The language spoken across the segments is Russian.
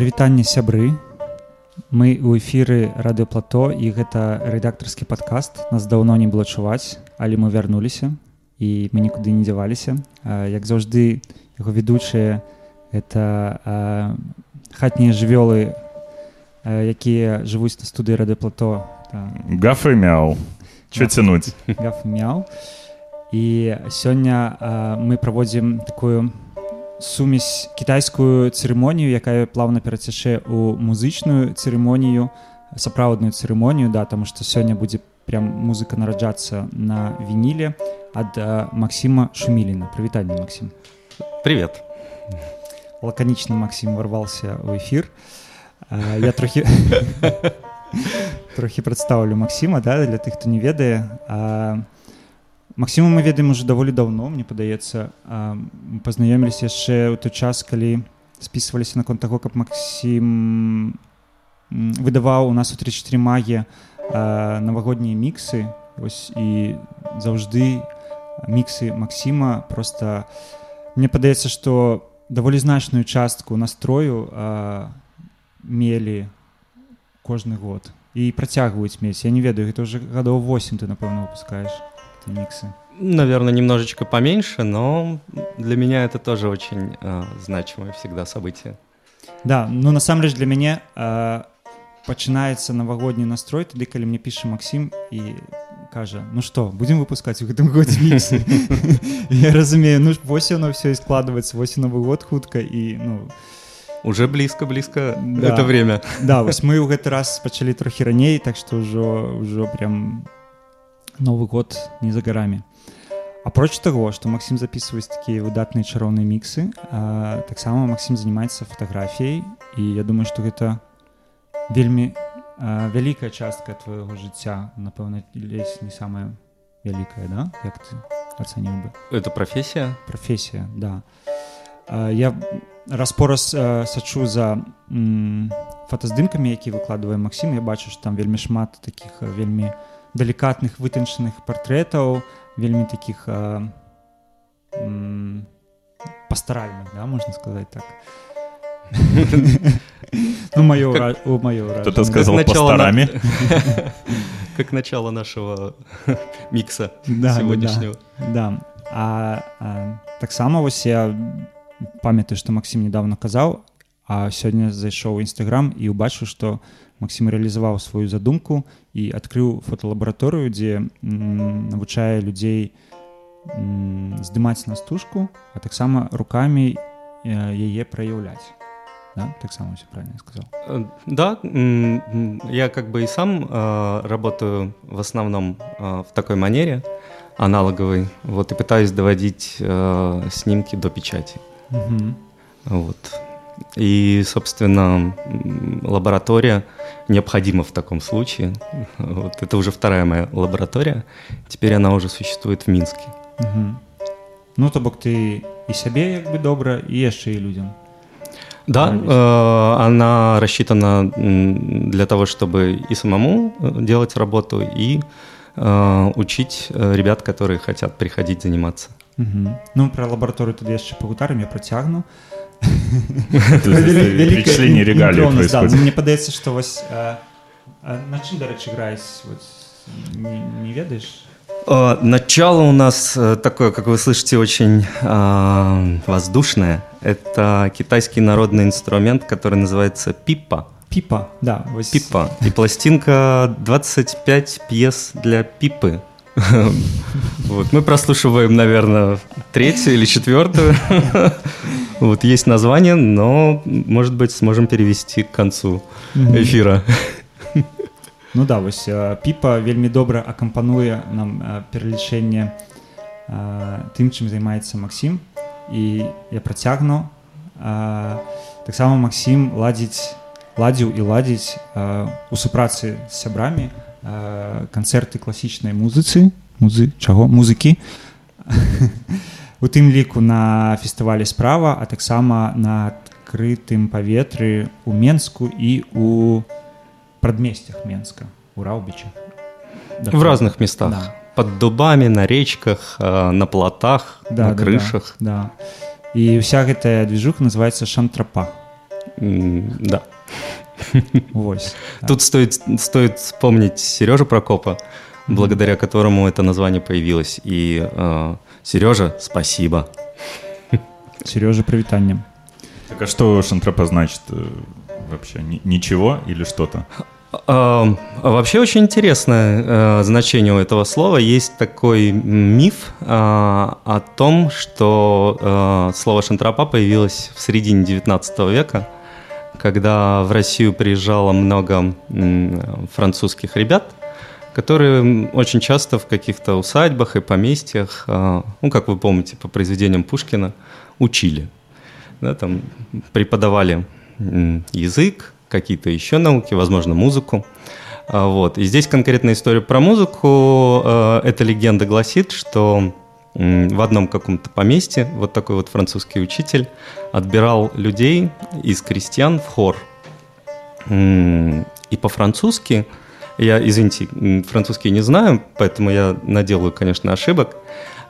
Прывітанне сябры. Мы у эфіры радыёплато і гэта рэдактарскі падкаст. Нас даўно не было чуваць але мы вярнуліся і мы нікуды не дзяваліся. Як заўжды яго ведучыя это хатнія жывёлы якія жывуць на студыі радыёплато гафы мяў чо цянуць? Гаф мяў і сёння мы праводзім такую сумесь кітайскую цырымонію якая плавна перацячэ у музычную цырымонію сапраўдную цырымонію да таму што сёння будзе прям музыка нараджацца на вініле ад Масіма шуміліна прывітанне Масім привет лаканічна Масім ворвался ў эфир я трохі трохі прадстаўлю Масіма да для тых хто не ведае а Максіму мы ведаем уже даволі давно мне падаецца пазнаёміліся яшчэ ў той час калі спісваліся наконт таго каб Максім выдаваў у нас у 34 магі навагоднія міксы ось і заўжды міксы Максіма просто мне падаецца што даволі значную частку настрою а, мелі кожны год і працягваюць мець я не ведаю гэта уже гадоў 8 ты напэўна выпускаешь миксы? Наверное, немножечко поменьше, но для меня это тоже очень э, значимое всегда событие. Да, ну на самом деле для меня э, пачынаецца навагодні настрой тады калі мне піша Максім і кажа ну что будем выпускаць у гэтым годзе міксы я разумею ну ж вось яно все і складваецца вось і новы год хутка і ну Уже близко, близко Да. это время. да вось мы ў гэты раз пачалі трохі раней так што ўжо ўжо прям новы год не за гарамі апроч таго што Максім записываюць такія выдатныя чароўныя міксы таксама Максім занимаецца фатаграфіяй і я думаю што гэта вельмі а, вялікая частка твайго жыцця напэўна лезь не самая вялікая да? Як ты ацаніў бы? Это профессия? професія да. А, я раз-пораз сачу за фотаздымкамі які выкладвае Максім я бачу што там вельмі шмат таких э, вельмі далікатных вытанчаных партрэтаў вельмі таких э, м, пастаральных да можна сказаць так ну маё Как- ўра- у маё Кто-то ўражанне. сказал начало пасторами. Как начало нашего микса Да, да, да. сегодняшнего. Да. А, а таксама вось я памятаю, што Максім недавно казаў, а сёння зайшоў у нстаграм і ўбачыў, што Максім рэалізаваў сваю задумку і адкрыў фоталабараторыю, дзе м, навучае людзей м, здымаць на стужку, а таксама рукамі э, яе праяўляць. Да? Таксама все правильно я сказал. Э, Да, м, м, я как бы и сам э, работаю в основном э, в такой манере аналоговой, вот, и пытаюсь доводить э, снимки до печати. Мгм. Вот. И, собственно, м, лаборатория необходима в таком случае. Вот. Это уже вторая моя лаборатория. Теперь она уже существует в Минске. Мгм. Ну то бок ты і сябе як бы добра і яшчэ і людзям. Да, Правильно. э, она рассчитана м, для того, чтобы и самому э, делать работу, и э, учить э, ребят, которые хотят приходить заниматься. Мгм. Ну пра лабараторыю тады яшчэ пагутарым я працягну Тут Перечисление регалий інтроўнасць, да. происходит. мне падаецца што вось а, а, на чым дарэчы граюць вот, не, не ведаеш Э, Начало у нас э, такое, как вы слышите, очень э, воздушное. Это китайский народный инструмент, который называется пипа. піпа да вось Пипа. И пластинка 25 пьес для пипы. Вот, мы прослушиваем, наверное, третью или четвертую. Вот есть название, но, может быть, сможем перевести к концу Мгм. эфира. Ну да вось а, піпа вельмі добра акампануе нам а, пералічэнне а, тым чым займаецца Максім і я працягну а, таксама Максім ладзіць ладзіў і ладзіць а, у супрацы з сябрамі а, канцэрты класічнай музыцы музы чаго музыкі у тым ліку на фестывалі справа а таксама на адкрытым паветры у менску і у прадмесцях менска у раўбічах В разных местах. Да. Под дубами, на речках, э, на плотах, Да, на да, крышах. да, да. і вся гэтая движуха называется шантрапа М, Да. Вось Тут стоит, стоит вспомнить Сережу Прокопа, благодаря которому это название появилось. И э, Сережа, спасибо. Сережа прывітаннем Так а что шантропа значит э, вообще? Ни- Ничего или что-то? А, а Вообще очень интересное э, значение у этого слова. Есть такой миф а, о том, что слово шантропа появилось в середине 19 века, когда в Россию приезжало много французских ребят, которые очень часто в каких-то усадьбах и поместьях, а, ну, как вы помните, по произведениям Пушкина, учили. Да, там преподавали язык, какие-то еще науки, возможно, музыку. А, Вот. И здесь конкретная история про музыку. Э, Эта легенда гласит, что в одном каком-то поместье вот такой вот французский учитель отбирал людей из крестьян в хор. И по-французски, я, извините, французский не знаю, поэтому я наделаю, конечно, ошибок.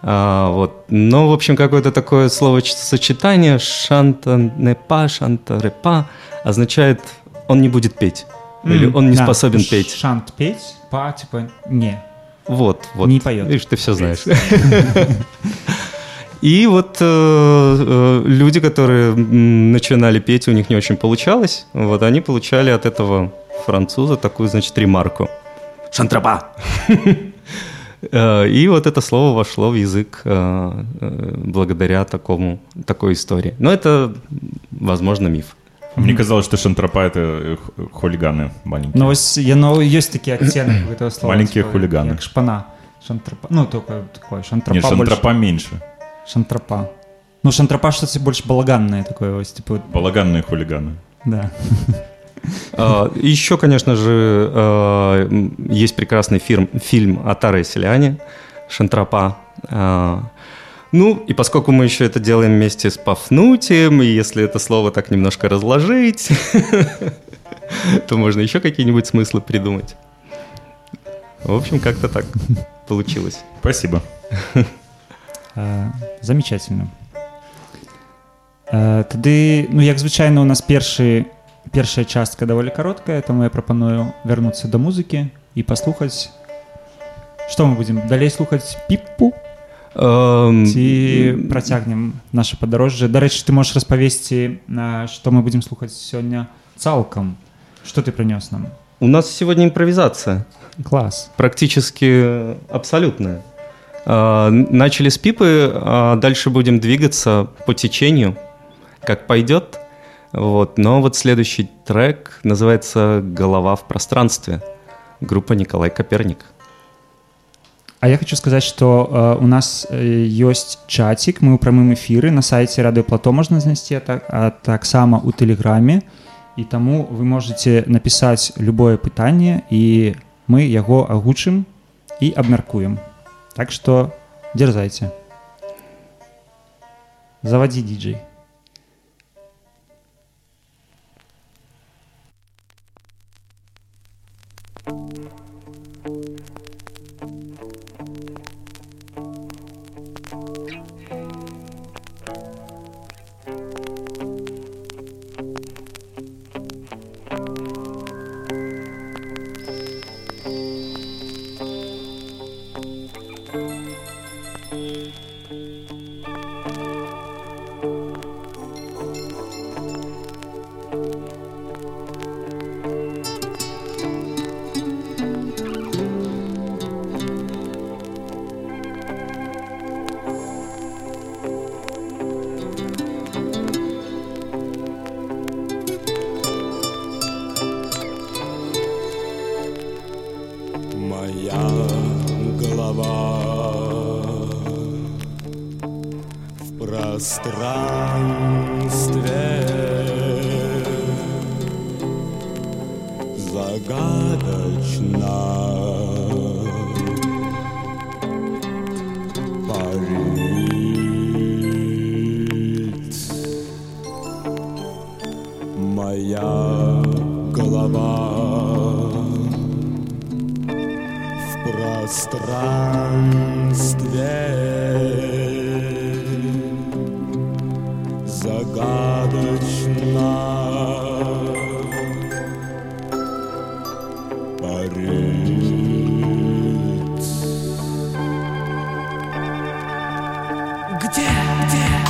А, вот. Но, в общем, какое-то такое словосочетание «шанта не па», «шанта репа» означает «он не будет петь». Или он не да, способен петь. шант петь па типа не Вот, вот. Не поет. Видишь, ты все знаешь. И вот э, э, люди, которые начинали петь, у них не очень получалось, вот они получали от этого француза такую, значит, ремарку. Шантропа! Э, и вот это слово вошло в язык э, благодаря такому, такой истории. Но это, возможно, миф. Мне казалось, что шантропа — это хулиганы маленькие. Ну, ось, яно, есть такие оттенки этого слова. Маленькие типа, хулиганы. Как шпана. Шантропа. Ну, только такое. Шантропа Нет, шантропа меньше. больше. Шантропа. Ну, шантропа что-то больше балаганное такое. Ось, типа, Балаганные хулиганы. да. А, Еще, конечно же, э, м, есть прекрасный фильм, фильм о Таре Селяне «Шантропа». А, Ну, и поскольку мы еще это делаем вместе с Пафнутием, и если это слово так немножко разложить, то можно еще какие-нибудь смыслы придумать. В общем, как-то так получилось. Спасибо. Е, Замечательно. Е, Тады, ну, як звычайна, у нас першы, першая частка даволі кароткая, таму я прапаную вярнуцца да музыкі і паслухаць. Што мы будзем далей слухаць піппу Эм, Ці працягнем наша падарожжа. Дарэчы, ты можаш распавесці, а, што мы будзем слухаць сёння цалкам. Што ты прынёс нам? У нас сегодня импровизация. Клас. практически абсолютная. А, Начали с пипы, а дальше будем двигаться по течению, как пойдет. Вот. Но вот следующий трек называется «Голова в пространстве». Группа Николай Коперник. А я хочу сказаць, што э, у нас э, ёсць чацік, мы ў прамым эфіры на сайце радыёплато можна знайсці а так, а таксама ў тэлеграме і таму вы можете напісаць любое пытанне і мы яго агучым і абмяркуем. Так што дзярзайце. Завадзі діджей. Где, где?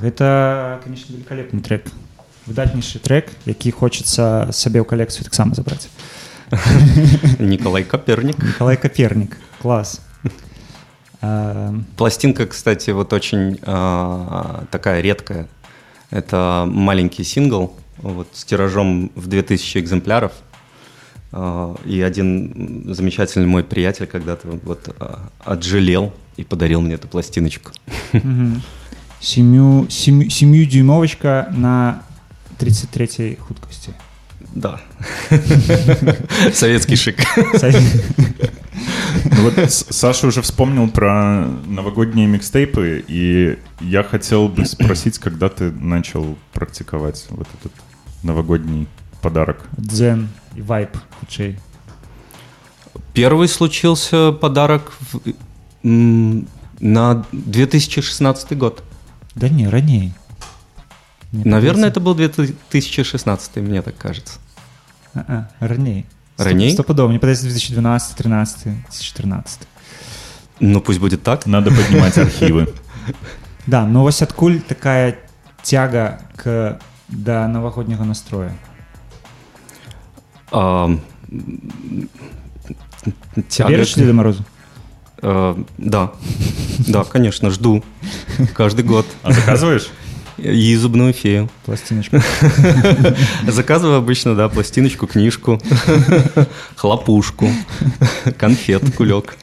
Гэта конечно великолепны трек выдатнейшы трек які хочется сабе ў калекцыю таксама забраць Николай Коперник. Николай Коперник. Класс. Эм. Пластинка, кстати, вот очень а, такая редкая. Это маленький сингл вот, с тиражом в 2000 экземпляров. А, и один замечательный мой приятель когда-то вот а, отжалел и подарил мне эту пластиночку. Mm-hmm. 7, 7, 7-дюймовочка на 33-й хуткости. Да. Советский шик. Ну вот Саша уже вспомнил про новогодние микстейпы, и я хотел бы спросить, когда ты начал практиковать вот этот новогодний подарок? Дзен и вайп худшей. Первый случился подарок в, на 2016 год. Да не, раней. Мне Наверное, это был 2016, мне так кажется. А-а, раней. Раней? Стопудово, мне падаецца 2012, 13, 2014. Ну, пусть будет так. Надо поднимать архивы. Да, но вось адкуль такая тяга к да навагодняга настроя. А, м, тяга Верыш к- Деда Морозу? Э, да, да, конечно, жду каждый год. А заказываешь? И зубную фею. Пластиночку. Заказываю обычно, да, пластиночку, книжку, хлопушку, конфет, кулек.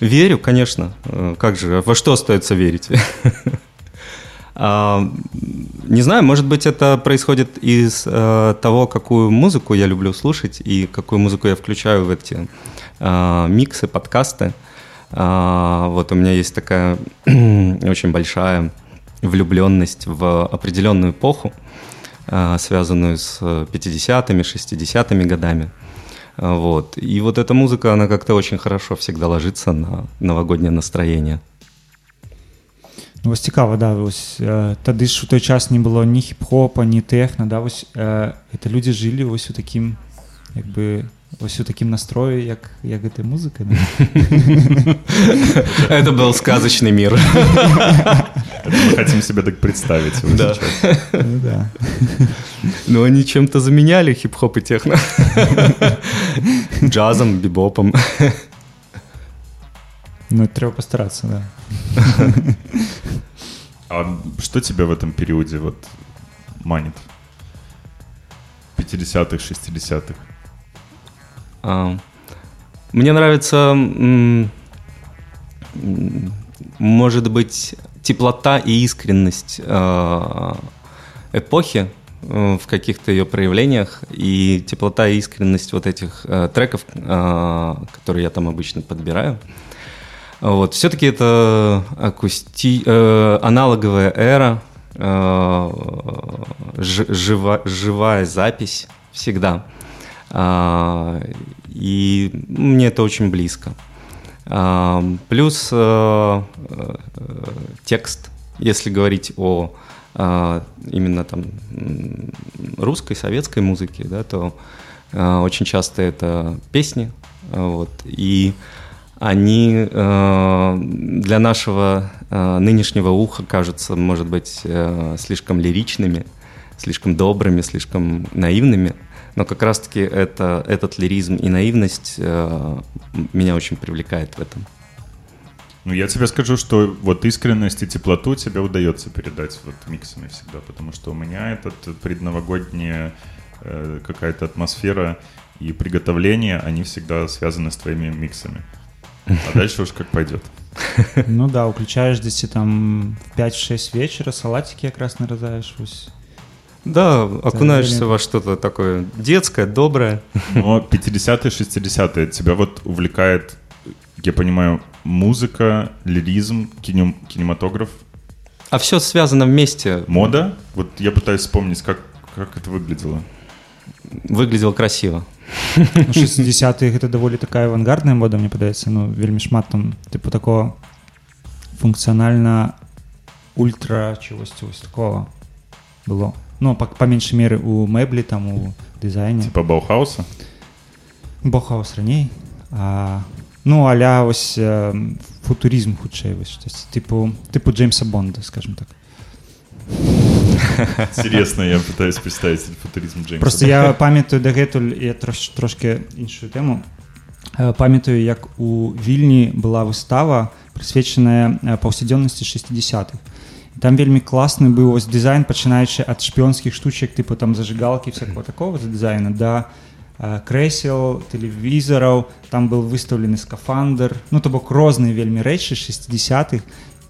Верю, конечно. Э, Как же, во что остается верить? А, Не знаю, может быть, это происходит из э, того, какую музыку я люблю слушать и какую музыку я включаю в эти э, миксы, подкасты. А, Вот у меня есть такая очень большая влюбленность в определенную эпоху, а, связанную с 50-ми, 60-ми годами. А, Вот. И вот эта музыка, она как-то очень хорошо всегда ложится на новогоднее настроение. Ну, вось цікава да вось э, тады ж у той час не было ні хіп-хопа ні тэхна да вось э, это людзі жылі вось у такім як бы вось у такім настрою як як гэтай музыка да? Это был сказочный мир. Это мы хотим себе так представить. Да. Ну, да. Но они чем-то заменяли хип-хоп и техно. Джазом, бибопом. ну трэба пастарацца да А что тебя в этом периоде вот манит? 50-х, 60-х? А, Мне нравится, может быть, теплота и искренность а, эпохи э, в каких-то ее проявлениях и теплота и искренность вот этих э, треков, а, которые я там обычно подбираю. Вот. Все-таки это акусти... э, аналоговая эра, жи- жива- живая запись всегда. И мне это очень близко. А, плюс э, э, текст, если говорить о а, именно там русской, советской музыке, да, то а, очень часто это песни, а, вот, и они э, для нашего э, нынешнего уха кажутся, может быть, э, слишком лиричными, слишком добрыми, слишком наивными. Но как раз-таки это, этот лиризм и наивность э, меня очень привлекает в этом. Ну, я тебе скажу, что вот искренность и теплоту тебе удается передать вот миксами всегда, потому что у меня этот предновогодняя э, какая-то атмосфера и приготовление, они всегда связаны с твоими миксами. А дальше уж как пойдет. ну да уключаешь дзесьці там в 5-6 вечера салатики якраз наразаешь вось Да, окунаешься блин. во что-то такое детское, доброе. Но 50-е, 60-е тебя вот увлекает, я понимаю, музыка, лиризм, кинем- кинематограф, А все связано вместе. мода. Вот я пытаюсь вспомнить, как, как это выглядело. Выглядело красиво. ну, 60-х гэта даволі такая авангардная мода мне падаецца ну вельмі шмат там тыпу такого функцыянальна ультра чегосьці вось такого было ну па, па меншай меры у мэблі там у дызайне Типа Баухауса. бохаус раней а, ну аля вось э, футуризм хутчэй вось штось тыпу тыпу джеймса бонда скажем так Интересно, я пытаюсь представить себе футуризм Джеймса. просто я памятаю дагэтуль я трош, трошки іншую тэму Э, памятаю як у вільні была выстава прысвечаная э, паўсядзённасці 60-х там вельмі класны быў вось дызайн пачынаючы ад шпіёнскіх штучак тыпу там зажигалкі всякого такого за дызайна да э, крэсел тэлевізараў там был выстаўлены скафандр ну то бок розныя вельмі рэчы 60-х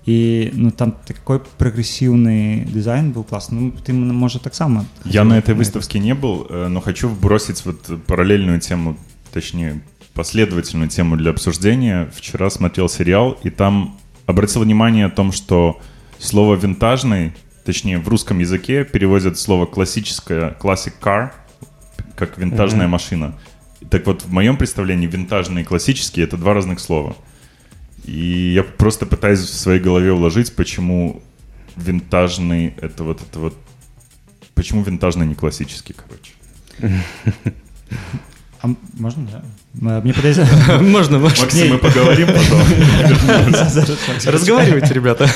і ну там такой прагрэсіўны дызайн быў класны ну, ты можа таксама Я на этой выставке не был, э, но хочу вбросить вот параллельную тему, точнее, последовательную тему для обсуждения. Вчера смотрел сериал, и там обратил внимание о том, что слово «винтажный», точнее, в русском языке переводят слово «классическое», «classic car», как «винтажная машина». Так вот, в моем представлении винтажный и классический — это два разных слова. И я просто пытаюсь в своей голове уложить, почему винтажный — это вот это вот... Почему винтажный не классический, короче. А м- можно, да? М, Мне подается... Можно, можно. Максим, мы поговорим потом. Разговаривайте, ребята.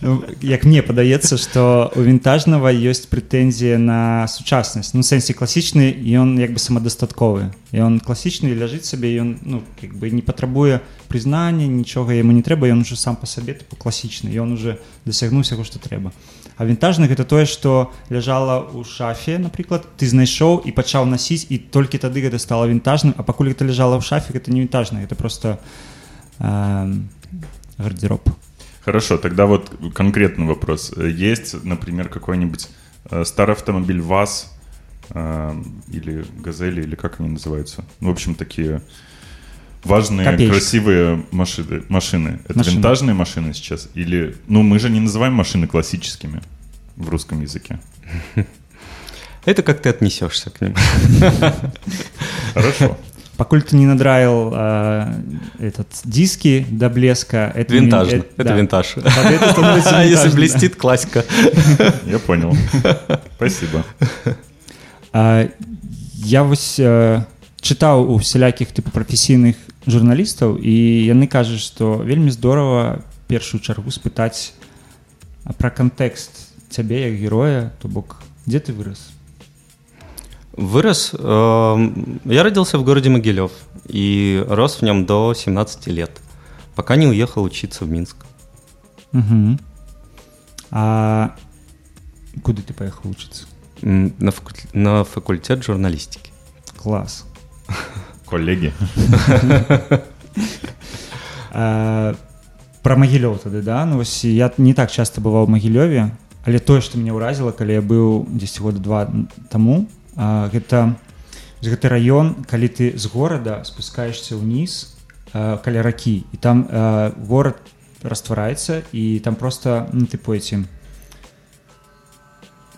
Ну, як мне падаецца што у вінтажнага ёсць прэтэнзія на сучаснасць ну у сэнсе класічны і ён як бы самадастатковы і он класічны ляжыць сабе і ён ну як бы не патрабуе прызнання нічога яму не трэба ён уже сам па сабе типу, класічны і он уже дасягнуў усяго што трэба а вінтажны гэта тое што ляжала ў шафе напрыклад ты знайшоў і пачаў насіць і толькі тады гэта стала вінтажным а пакуль гэта ляжала ў шафе гэта не вінтажна это просто эм, гардероб Хорошо, тогда вот конкретный вопрос. Есть, например, какой-нибудь э, старый автомобиль ВАЗ э, или Газели, или как они называются? Ну, В общем, такие важные, Копеечка. красивые машины. машины. Это Машины. винтажные машины сейчас? Или, ну, мы же не называем машины классическими в русском языке. Это как ты отнесешься к ним. Хорошо. Пакуль ты не надраил э, этот диски до блеска это не- Винтажно. э, Это да. винтаж. Тогда это становится А если винтажным, блестит, классика. Я понял. Спасибо. да. А, я вось э, чытаў у всялякіх тыпу прафесійных журналістаў і яны кажуць што вельмі здорава першую чаргу спытаць а, пра кантэкст цябе як героя то бок дзе ты вырас Вырос. эм, Я родился в городе Могилев и рос в нем до 17 лет, пока не уехал учиться в Минск. угу. а куды ты паехаў вучыцца М, На, факуль- на факультет журналистики. клас Коллеги. А, Пра магілёў тады да ну вось я не так часто бываў магілёве але тое што мяне ўразіла калі я быў 10 года два таму а, гэта вось гэты раён калі ты з горада спускаешься ўніз а, каля ракі і там а, горад раствараецца і там просто ну тыпу эти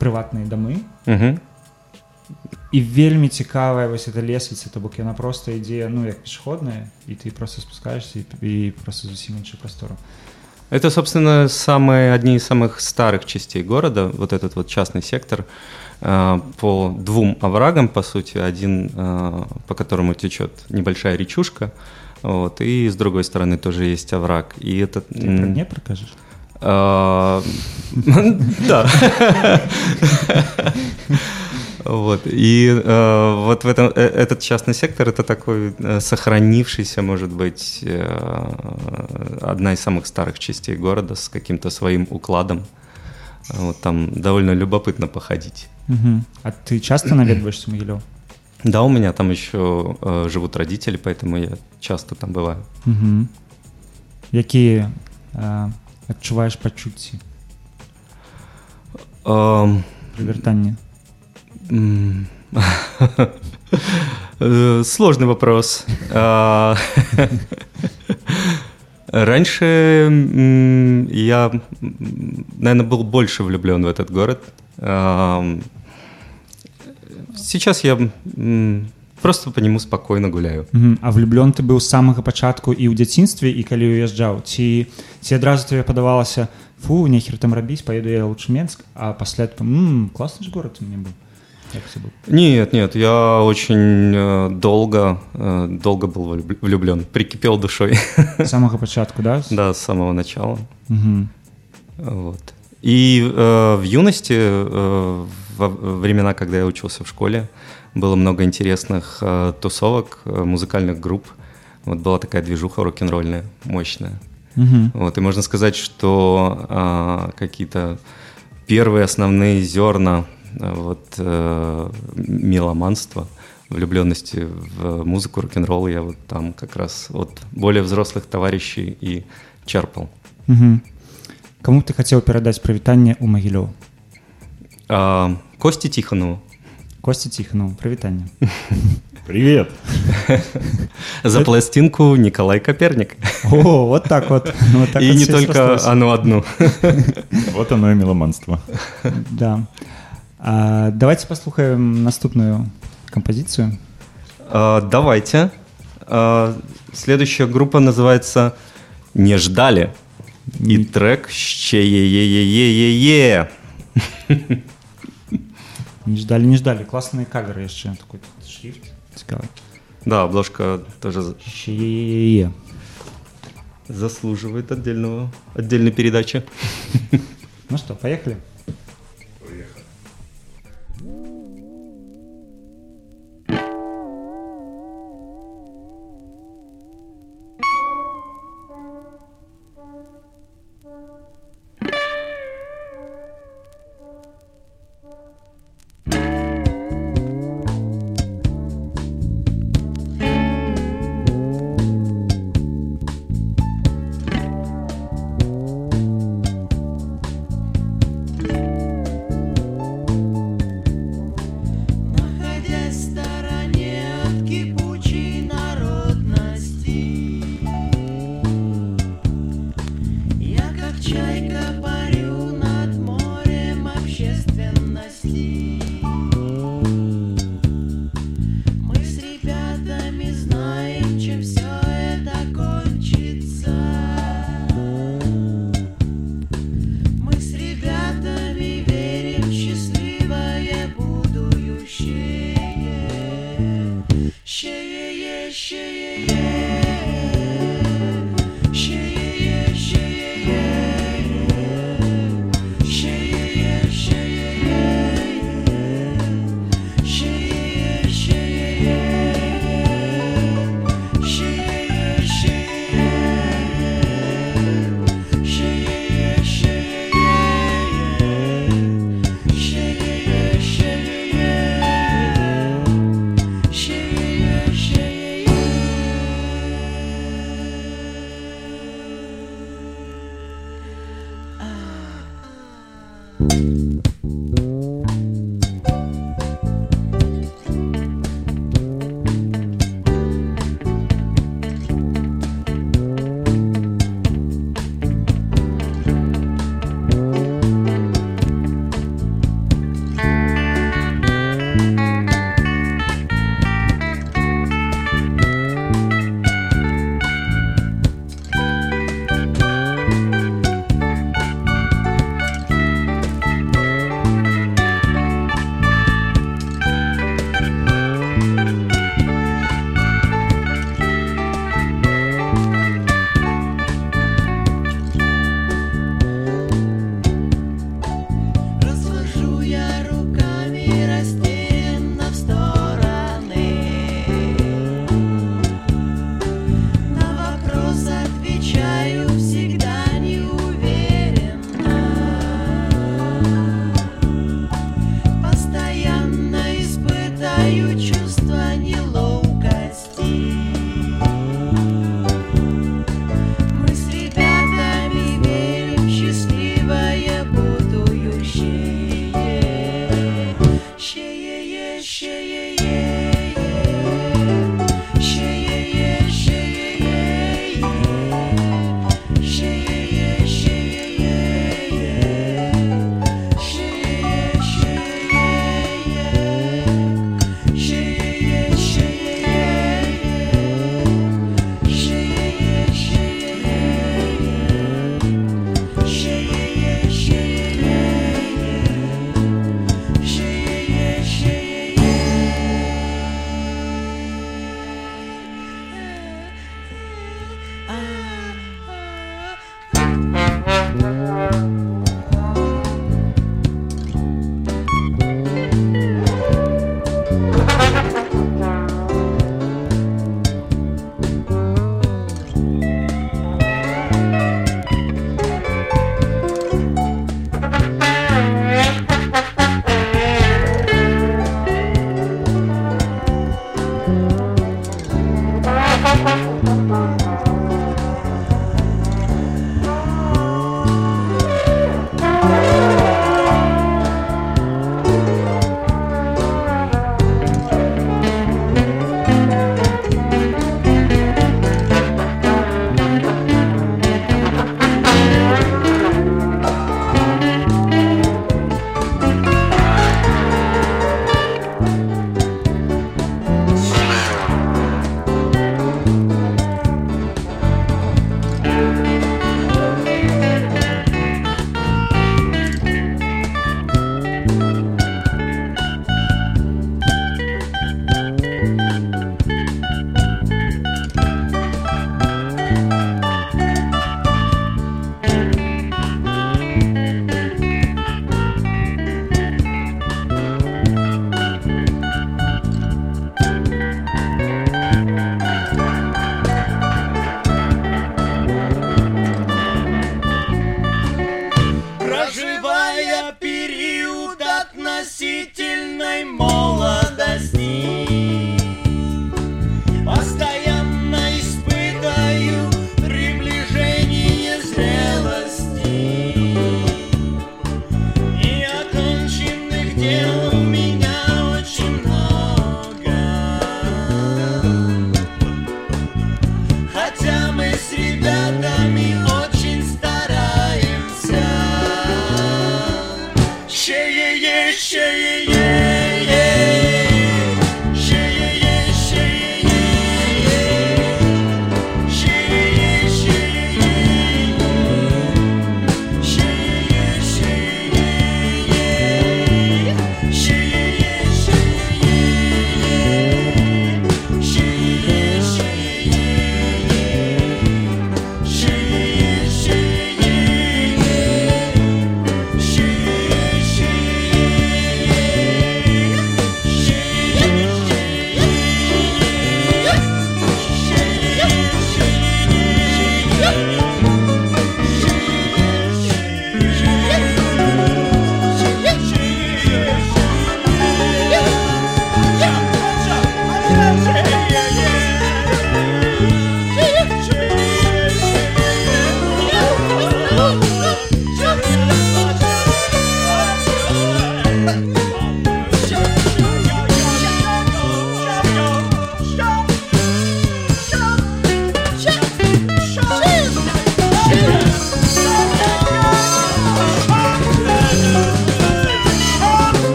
прыватныя дамы Мгм. і вельмі цікавая вось эта лесвіца то бок яна просто ідзе ну як пешеходная і ты просто спускаешься і, і просто зусім іншы прастору Это, собственно, самые, одни из самых старых частей города, вот этот вот частный сектор, э, по двум оврагам, по сути, один, э, по которому течет небольшая речушка, вот, и с другой стороны тоже есть овраг. И это... Ты про м, Днепр кажешь? А, Да. Вот. И э, вот в этом э, этот частный сектор это такой э, сохранившийся, может быть, э, одна из самых старых частей города с каким-то своим укладом. Вот там довольно любопытно походить. Мгм. А ты часто наведваешься в Могилев? Да, у меня там еще э, живут родители, поэтому я часто там бываю. Мгм. Якія а, адчуваеш пачуцці Эм, пры вяртанні? М. Э, Сложный вопрос. А, Раньше м, я, наверное, был больше влюблен в этот город. Ам, Сейчас я м, просто по нему спокойно гуляю. Мгм. А влюблён ты быў з самага пачатку і ў дзяцінстве і калі уязджаў ці ці адразу тебе падавалася фу нехер там рабіць поеду я лучше Менск а пасля ты, м класны ж город у меня быў Нет, нет, я очень э, долго, э, долго был влюб- влюблен, прикипел душой, з самага пачатку да да, с самого начала. Мгм. Вот. И э, в юности, э, во времена, когда я учился в школе, было много интересных э, тусовок, э, музыкальных групп. Вот была такая движуха рок-н-ролльная, мощная. Мгм. Вот, и можно сказать, что а, какие-то первые основные зерна вот, э, меломанства, влюбленности в музыку рок-н-ролл я вот там как раз от более взрослых товарищей и черпал. Мгм. Каму б ты хацеў перадаць прывітанне ў магілёў А, Косте Тихонову. Костя Тихонов, привитание. Привет! За пластинку Николай Коперник. О, вот так вот. Вот так И вот не все только срослось. оно одну. Вот оно и меломанство. Да. А, давайте послухаем наступную композицию. А, Давайте. А, Следующая группа называется «Не ждали». И трек «Ще-е-е-е-е-е-е». Не ждали, не ждали. Классные каверы еще. Такой шрифт. Цікавий. Да, обложка тоже Ще є заслуживает отдельного, отдельной передачи. Ну что, поехали?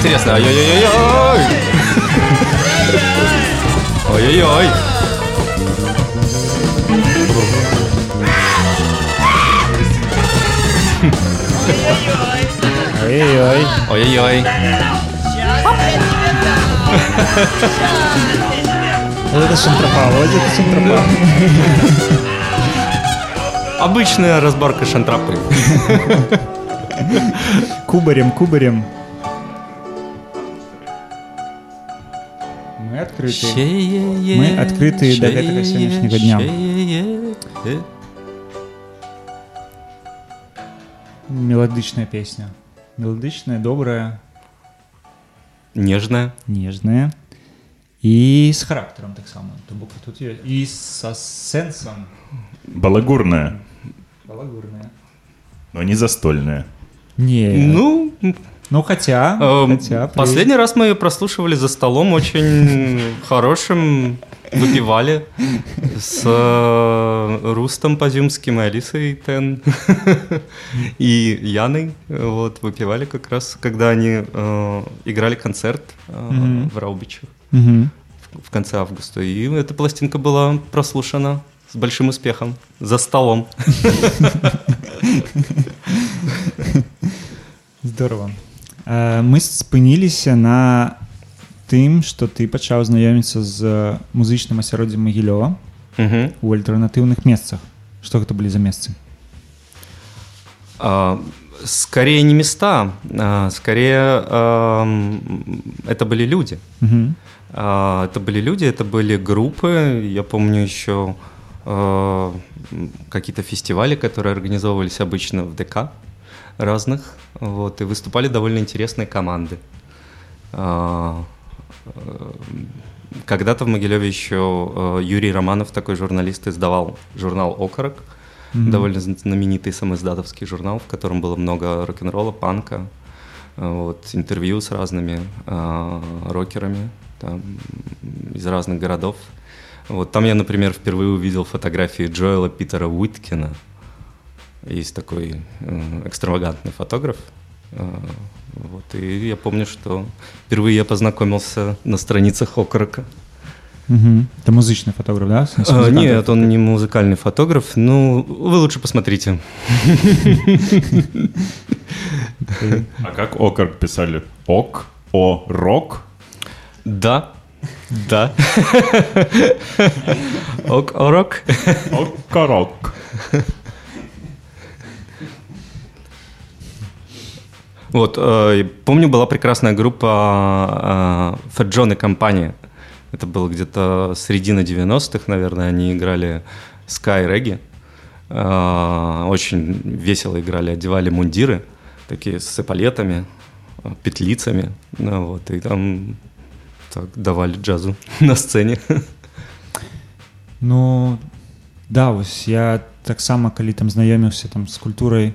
Интересное. Ай-яй-яй-яй! Ой-ой-ой! Ой-ой. Ой-ой-ой! Вот это шантропа, вот это шантропа. Обычная разборка шантрапы. Кубарем, кубарем. открыты. Мы открыты до гэтага сённяшняга дня. Мелодичная песня. Мелодичная, добрая, Нежная. нежная. І з характером так само. То бок тут є. І со сенсом Балагурная, балагурная. но не застольная. Не. Ну, ну хотя, эм, хотя последний раз мы ее прослушивали за столом очень хорошим, выпивали с э, Рустом Позюмским и Алисой Тен и Яной. Вот, выпивали как раз, когда они э, играли концерт э, Мгм. в Раубичах. В- в конце августа. И эта пластинка была прослушана с большим успехом за столом. Здорово. Е, Ми спинілися на тим, що ти почав знайомитися з музичним асяроддзем Магілёва Мгм. у альтэрнатыўных месцах. Што гэта былі за месцы? А, Скорее не места, а скорее ам, это были люди. Мгм. А, Это были люди, это были группы. Я помню еще э, м, какие-то фестивали, которые организовывались обычно в ДК разных. Вот, и выступали довольно интересные команды. А, э, Когда-то в Могилеве еще э, Юрий Романов, такой журналист, издавал журнал «Окорок», Мгм. довольно знаменитый самоиздатовский журнал, в котором было много рок-н-ролла, панка, э, вот, интервью с разными э, рокерами там, из разных городов. Вот там я, например, впервые увидел фотографии Джоэла Питера Уиткина. Есть такой э, экстравагантный фотограф. Э, вот, и я помню, что впервые я познакомился на страницах Окорока. Мгм. Це музичний фотограф, да? А, нет, он не музыкальный фотограф. Ну, вы лучше посмотрите. А как окорк писали? Ок, о, рок? Да, да. Окорок. Окорок. Вот, э, помню, была прекрасная группа э, Fat John и компания. Это было где-то середина 90-х, наверное, они играли Sky Reggae. Э, очень весело играли, одевали мундиры, такие с эполетами, э, петлицами. Ну, вот, и там так давали джазу на сцене. Ну да, вось я таксама калі там знаёміўся там з культурай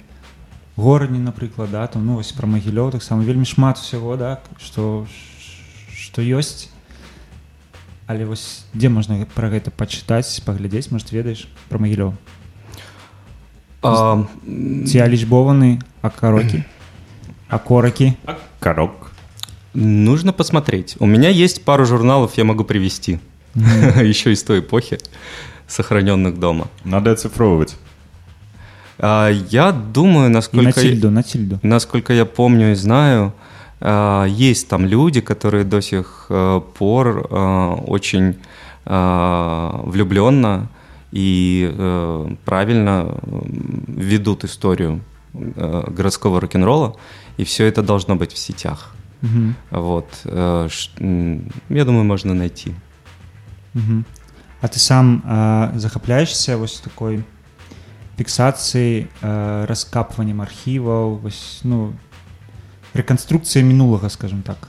горані напрыклад да там ну вось пра магілёў таксама вельмі шмат усяго да што што ёсць але вось дзе можна пра гэта пачытаць паглядзець может ведаеш пра магілёў А, ці алічбованы акарокі акоракі Окорок. Нужно посмотреть. У меня есть пару журналов, я могу привести. Еще из той эпохи, сохраненных дома. Надо оцифровывать. А, Я думаю, і на насколько, цільду на цільду насколько я помню и знаю, а, есть там люди, которые до сих э, пор э, очень э, влюбленно и э, правильно м, ведут историю э, городского рок-н-ролла, и все это должно быть в сетях. Мгм. Вот. э, ш- м, Я думаю, можно найти. Мгм. А ты сам а, захапляешься вось такой фіксацыяй а, раскапваннем архіваў вось ну рэканструкцыя мінулага скажем так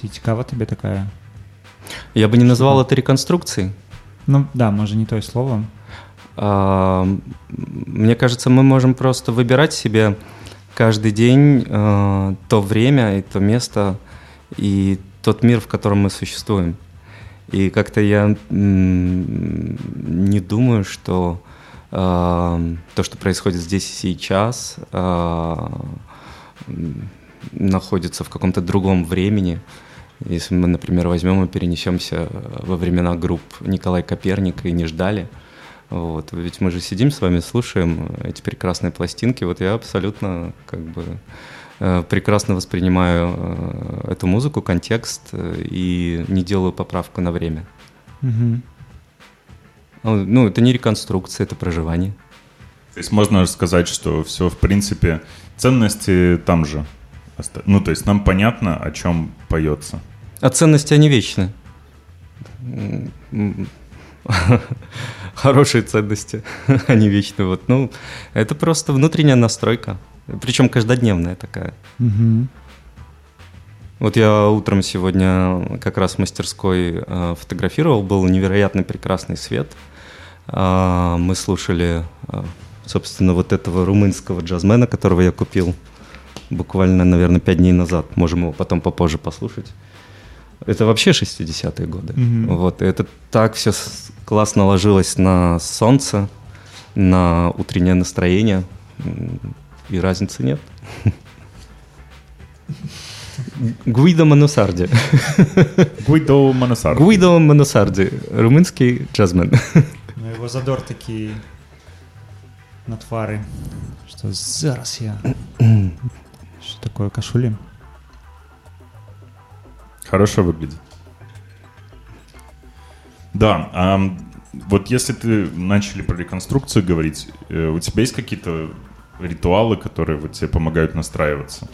ці цікава табе такая Я бы не назвал это реконструкцией. ну да можа не тое слово А, м, Мне кажется, мы можем просто выбирать себе каждый день э, то время и то место и тот мир, в котором мы существуем. И как-то я м, не думаю, что э, то, что происходит здесь и сейчас, м, находится в каком-то другом времени. Если мы, например, возьмем и перенесемся во времена групп Николай Коперник и не ждали, вот, ведь мы же сидим с вами, слушаем эти прекрасные пластинки. Вот я абсолютно как бы э, прекрасно воспринимаю э, эту музыку, контекст э, и не делаю поправку на время. Мгм. Ну, Ну, это не реконструкция, это проживание. То есть можно сказать, что все, в принципе, ценности там же. Ну, то есть нам понятно, о чем поется. А ценности, они вечны. Хорошие ценности, они вечны. Вот, ну, это просто внутренняя настройка. Причем каждодневная такая. Мгм. Вот я утром сегодня как раз в мастерской э, фотографировал, был невероятно прекрасный свет. А, мы слушали, э, собственно, вот этого румынского джазмена, которого я купил буквально, наверное, пять дней назад. Можем его потом попозже послушать. Это вообще 60-е годы. Мгм. Вот, и это так все классно ложилось на солнце, на утреннее настроение, и разницы нет. Гуидо Манусарди. Гуйдо Манасар. Гуидо Манусарди, румынский джазмен. Его задор такий на твари, що зараз я. Що такое кашулі? Хорошо выглядит. Да, а вот если ты начали про реконструкцию говорить, э, у тебя есть какие-то ритуалы, которые вот тебе помогают настраиваться?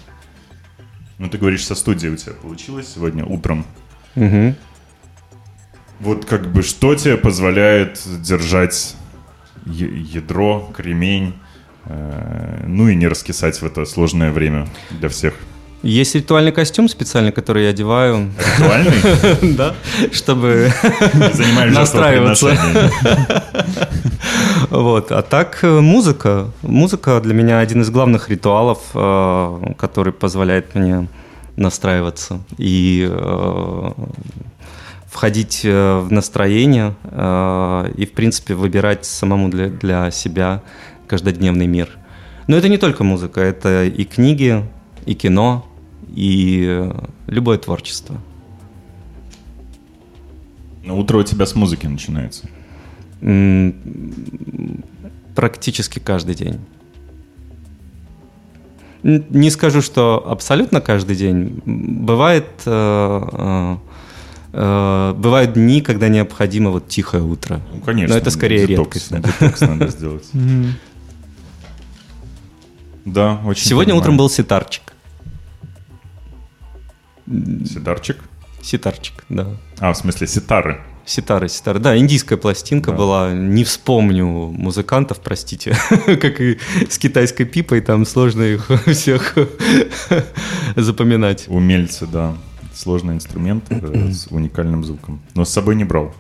Ну, ты говоришь, со студией у тебя получилось сегодня утром. Мгм. Вот как бы что тебе позволяет держать ядро, кремень, э, ну и не раскисать в это сложное время для всех? Есть ритуальный костюм специальный, который я одеваю, Ритуальный? да, чтобы Настраиваться. Вот. А так э, музыка. Музыка для меня один из главных ритуалов, э, который позволяет мне настраиваться и э, входить э, в настроение э, и, в принципе, выбирать самому для, для себя каждодневный мир. Но это не только музыка, это и книги, и кино, и любое творчество. Но утро у тебя с музыки начинается. Практически каждый день. Не скажу, что абсолютно каждый день. Бывает, э, э, бывают дни, когда необходимо вот тихое утро. Ну, конечно. Но это скорее детокс, редкость. да. Детокс надо сделать. Да, очень Сегодня утром был ситарчик. Ситарчик? Ситарчик, да. А, в смысле, ситары. Ситары, ситары. Да, индийская пластинка Да. была. Не вспомню музыкантов, простите. как и с китайской пипой, там сложно их всех запоминать. Умельцы, да. Сложный инструмент э, с уникальным звуком. Но с собой не брал.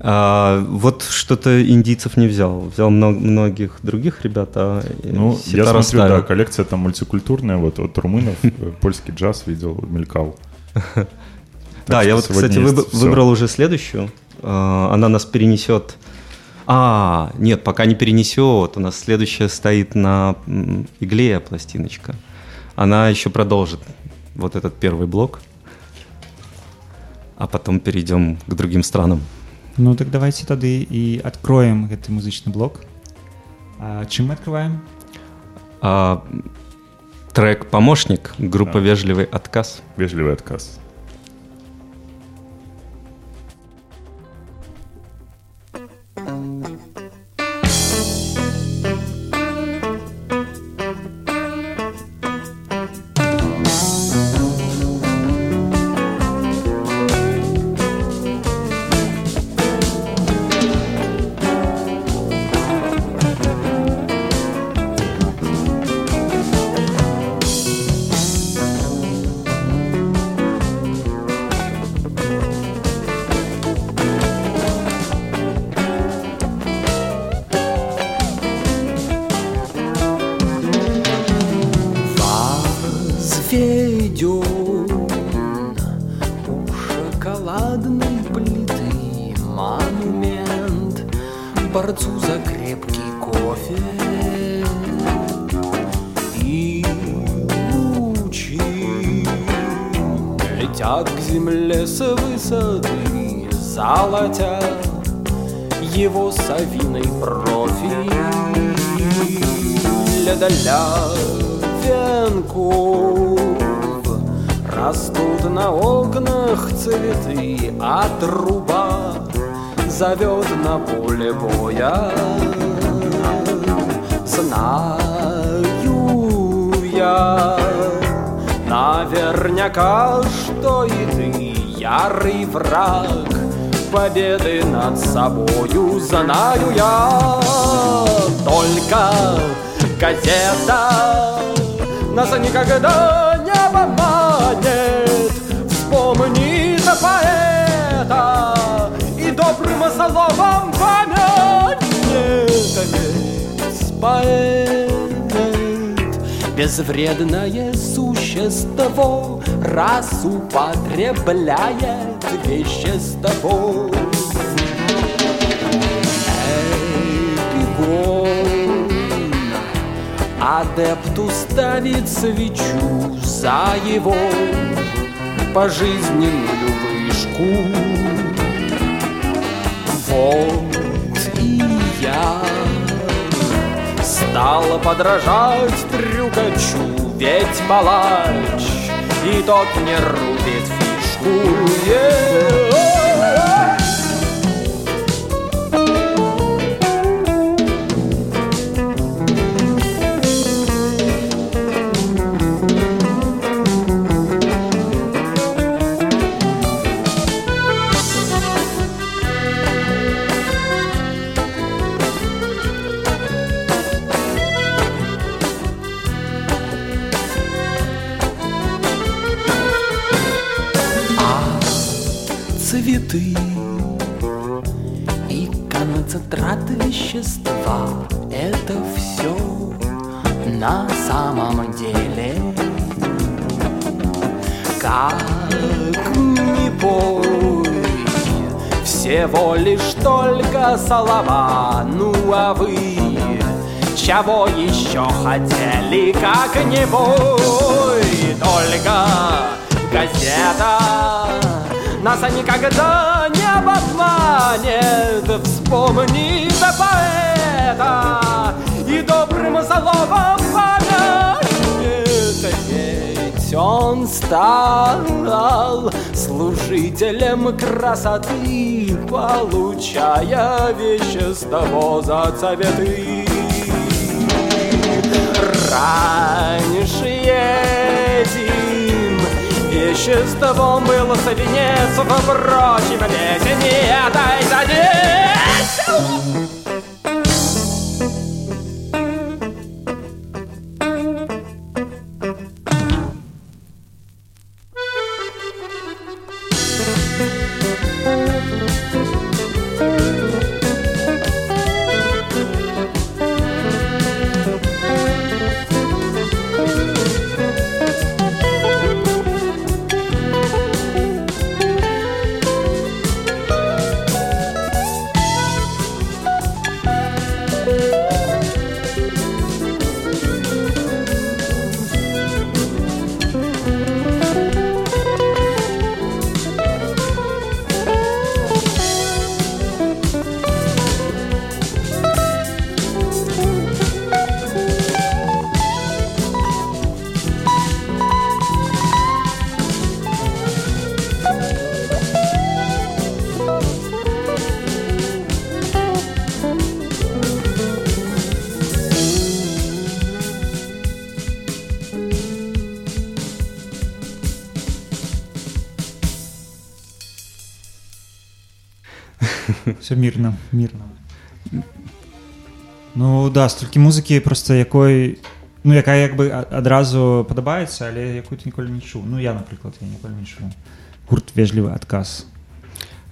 А, вот что-то индийцев не взял. Взял мно- многих других ребят, а э, Ну, я смотрю, оставил. да, коллекция там мультикультурная, вот от румынов, э, польский джаз видел, мелькал. Да, я вот, кстати, выбрал уже следующую. А, Она нас перенесет. А, нет, пока не перенесет. У нас следующая стоит на игле пластиночка. Она еще продолжит вот этот первый блок. А потом перейдем к другим странам. Ну так давайте тады і адкроем гэты музычны блок. А чым мы открываем? А, трек «Помощник», группа Да. «Вежливый отказ». Вежливый отказ. Ты ярый враг победы над собою знаю я. Только газета нас никогда не обманет. Вспомни за поэта и добрым словом помянет. Поэт Безвредное существо Раз употребляет вещество. Эпигон Адепту ставит свечу За его пожизненную вышку. Вот Стала подражать трюкачу, ведь палач И тот не рубит фишку Е-е-е. Всего лишь только слова, ну а вы чего еще хотели, как не бой, только газета нас никогда не обманет. Вспомни за поэта и добрым словом помянет Ведь он стал служителем красоты Получая вещество за цветы Раньше этим веществом был свинец Впрочем, ведь не отойдет Все мирно, мирно. Ну да, стільки музики, просто якої. Ну, яка якби а- одразу подобається, але яку ти ніколи не чув. Ну, я, наприклад, я ніколи не чув. Гурт вежливий отказ.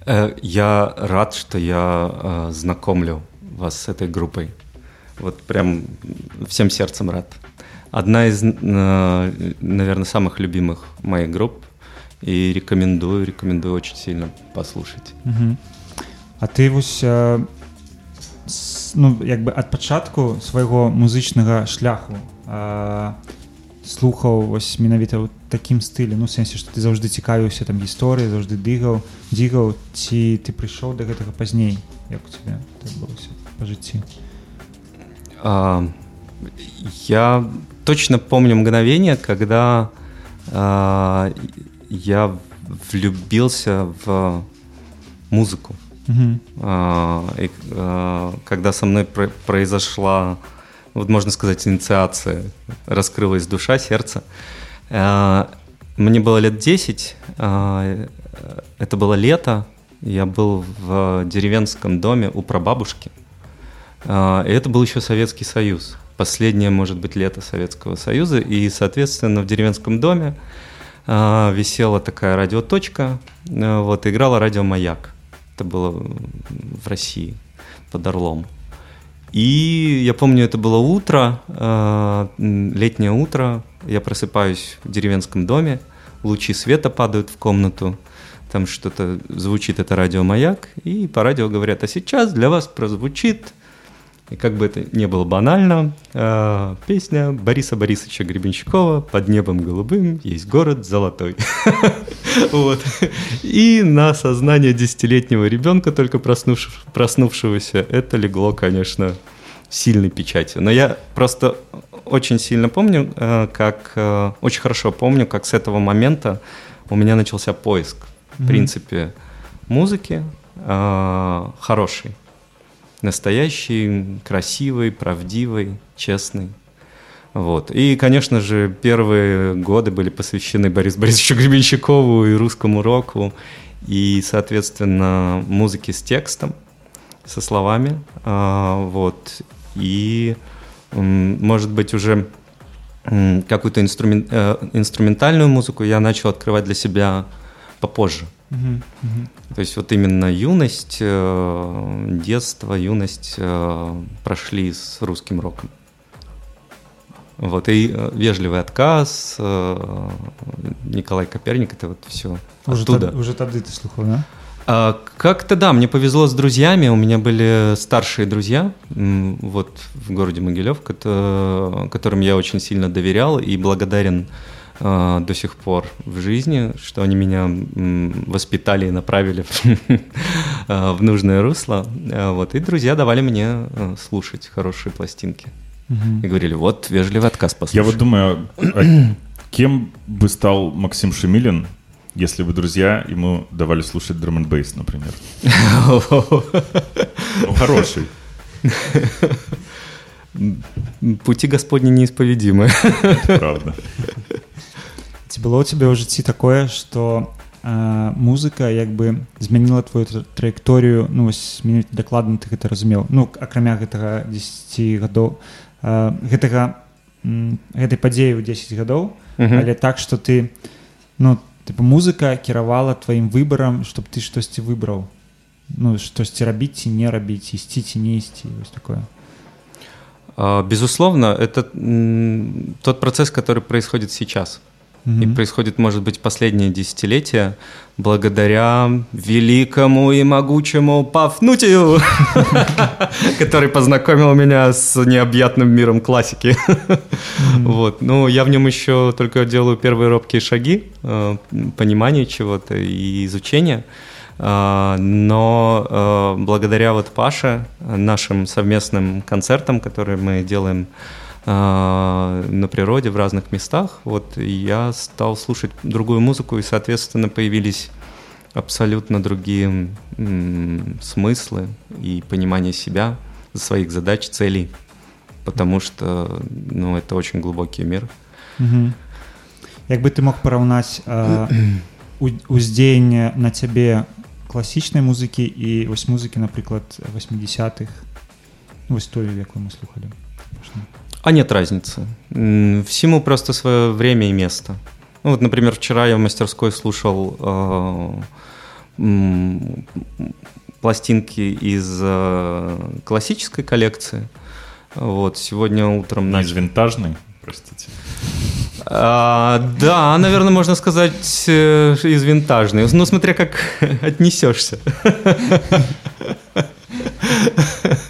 Э, Я рад, что я э, знакомлю вас с этой группой. Вот прям всем сердцем рад. Одна из, наверное, самых любимых моих групп. И рекомендую, рекомендую очень сильно послушать. Угу. А ти ось. е, с- ну як бы ад пачатку свайго музычнага шляху а, слухаў вось менавіта ў такім стылі ну сэнсе што ты заўжды цікавіўся там гісторыі заўжды дыгаў дзігаў ці ты прыйшоў да гэтага пазней як у адбылося па жыцці А, Я точно помню мгновение, когда а, я влюбился в музыку. А, и, а, когда со мной про- произошла, вот можно сказать, инициация, раскрылась душа, сердце. А, Мне было лет 10, а, э, это было лето, я был в деревенском доме у прабабушки. И это был еще Советский Союз. Последнее, может быть, лето Советского Союза. И, соответственно, в деревенском доме висела такая радиоточка, вот, играла радио «Маяк». Это было в России, под Орлом. И я помню, это было утро, м, летнее утро. Я просыпаюсь в деревенском доме, лучи света падают в комнату, там что-то звучит, это радио «Маяк», и по радио говорят, а сейчас для вас прозвучит, и как бы это не было банально, а, песня Бориса Борисовича Гребенщикова «Под небом голубым есть город золотой». Вот. И на сознание десятилетнего ребенка, только проснувш- проснувшегося, это легло, конечно, сильной печатью. Но я просто очень сильно помню, э, как, э, очень хорошо помню, как с этого момента у меня начался поиск, в принципе, музыки э, хорошей, настоящий, красивый, правдивый, честный. Вот. И, конечно же, первые годы были посвящены Борису Борисовичу Гребенщикову и русскому року, и, соответственно, музыке с текстом, со словами. А, вот. И, может быть, уже какую-то инструмен- э, инструментальную музыку я начал открывать для себя попозже. Мгм. Мгм. То есть вот именно юность, э, детство, юность э, прошли с русским роком. Вот, и э, вежливый отказ, э, Николай Коперник, это вот все Уже оттуда. тад- уже тады ты слухаў да? А, Как-то да, мне повезло с друзьями. У меня были старшие друзья, вот в городе Могилев, кото- которым я очень сильно доверял и благодарен а, до сих пор в жизни, что они меня м, воспитали и направили в, нужное русло. Вот, и друзья давали мне слушать хорошие пластинки И говорили, вот вежливый отказ послушай. Я вот думаю, а кем бы стал Максим Шемилин, если бы друзья ему давали слушать драм н бейс, например? Ну, хороший. Пути Господни неисповедимы. Правда. ці было ў цябе ў жыцці такое што а, музыка як бы змяніла твою тра- траекторыю ну вось менавіта дакладна ты гэта разумеў ну акрамя гэтага 10 гадоў а, гэтага м, гэтай падзеі ў 10 гадоў Мгм. але так што ты ну типа музыка кіравала тваім выбарам чтоб ты штосьці выбраў ну штосьці рабіць ці не рабіць ісці ці не ісці вось такое А, Безусловно, это м, тот процесс, который происходит сейчас. И Мгм. происходит, может быть, последнее десятилетие благодаря великому и могучему Пафнутию, который познакомил меня с необъятным миром классики. Вот. Ну, я в нем еще только делаю первые робкие шаги, э, понимания чего-то и изучения. А, Но э, благодаря вот Паше, нашим совместным концертам, которые мы делаем на природе в разных местах, вот я стал слушать другую музыку, и, соответственно, появились абсолютно другие м, смыслы и понимание себя, своих задач, целей, потому что, ну, это очень глубокий мир. Мгм. Як бы ты мог параўнаць а, у- уздзеянне на цябе класічнай музыкі і вось музыкі напрыклад 80-х вось тую якую мы слухали А нет разницы. Всему просто свое время и место. Ну, вот, например, вчера я в мастерской слушал э, пластинки из э, классической коллекции. Вот, сегодня утром Не из винтажной, простите. А, да, наверное, можно сказать э, из винтажной. Ну, смотря как отнесешься.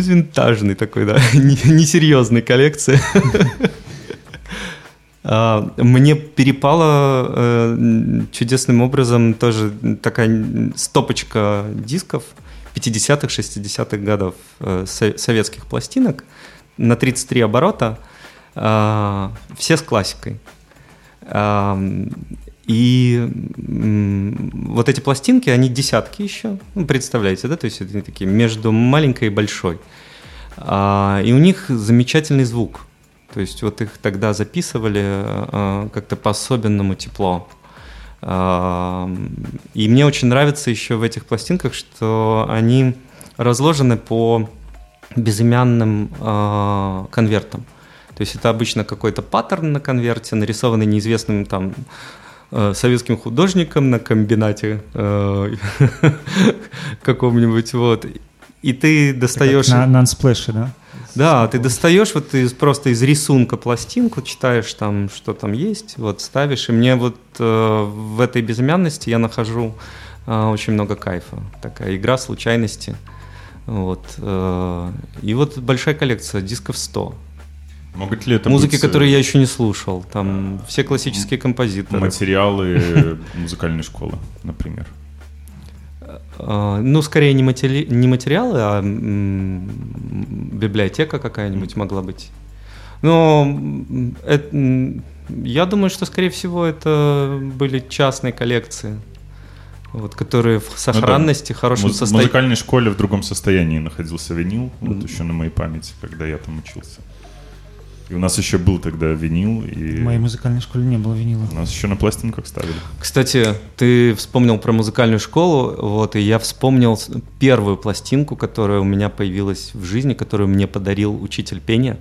винтажный такой, да, не- несерьезной коллекции. А, Мне перепала э, чудесным образом тоже такая стопочка дисков 50-х, 60-х годов э, со- советских пластинок на 33 оборота, а, все с классикой. И вот эти пластинки, они десятки еще, ну, представляете, да, то есть это такие между маленькой и большой. А, И у них замечательный звук. То есть вот их тогда записывали а, как-то по-особенному тепло. А, И мне очень нравится еще в этих пластинках, что они разложены по безымянным конвертам. То есть это обычно какой-то паттерн на конверте, нарисованный неизвестным там советским художником на комбинате э, каком-нибудь вот. И ты достаешь... На, на Unsplash, да? Да, ты достаешь вот из, просто из рисунка пластинку, читаешь там, что там есть, вот ставишь. И мне вот э, в этой безымянности я нахожу э, очень много кайфа. Такая игра случайности. Вот. э, и вот большая коллекция, дисков 100. Могут ли это Музыки, быть, э, которые я еще не слушал. Там все классические композиторы. материалы музыкальной школы, например? А, Ну, скорее не, матери- не материалы, а библиотека какая-нибудь могла быть. Но м, эт- м, я думаю, что, скорее всего, это были частные коллекции, вот, которые в сохранности, хорошем Муз- В состоянии. музыкальной школе в другом состоянии находился винил, вот еще на моей памяти, когда я там учился. И у нас еще был тогда винил, и В моей музыкальной школе не было винила. у нас еще на пластинках ставили. Кстати, ты вспомнил про музыкальную школу, вот, и я вспомнил первую пластинку, которая у меня появилась в жизни, которую мне подарил учитель пения,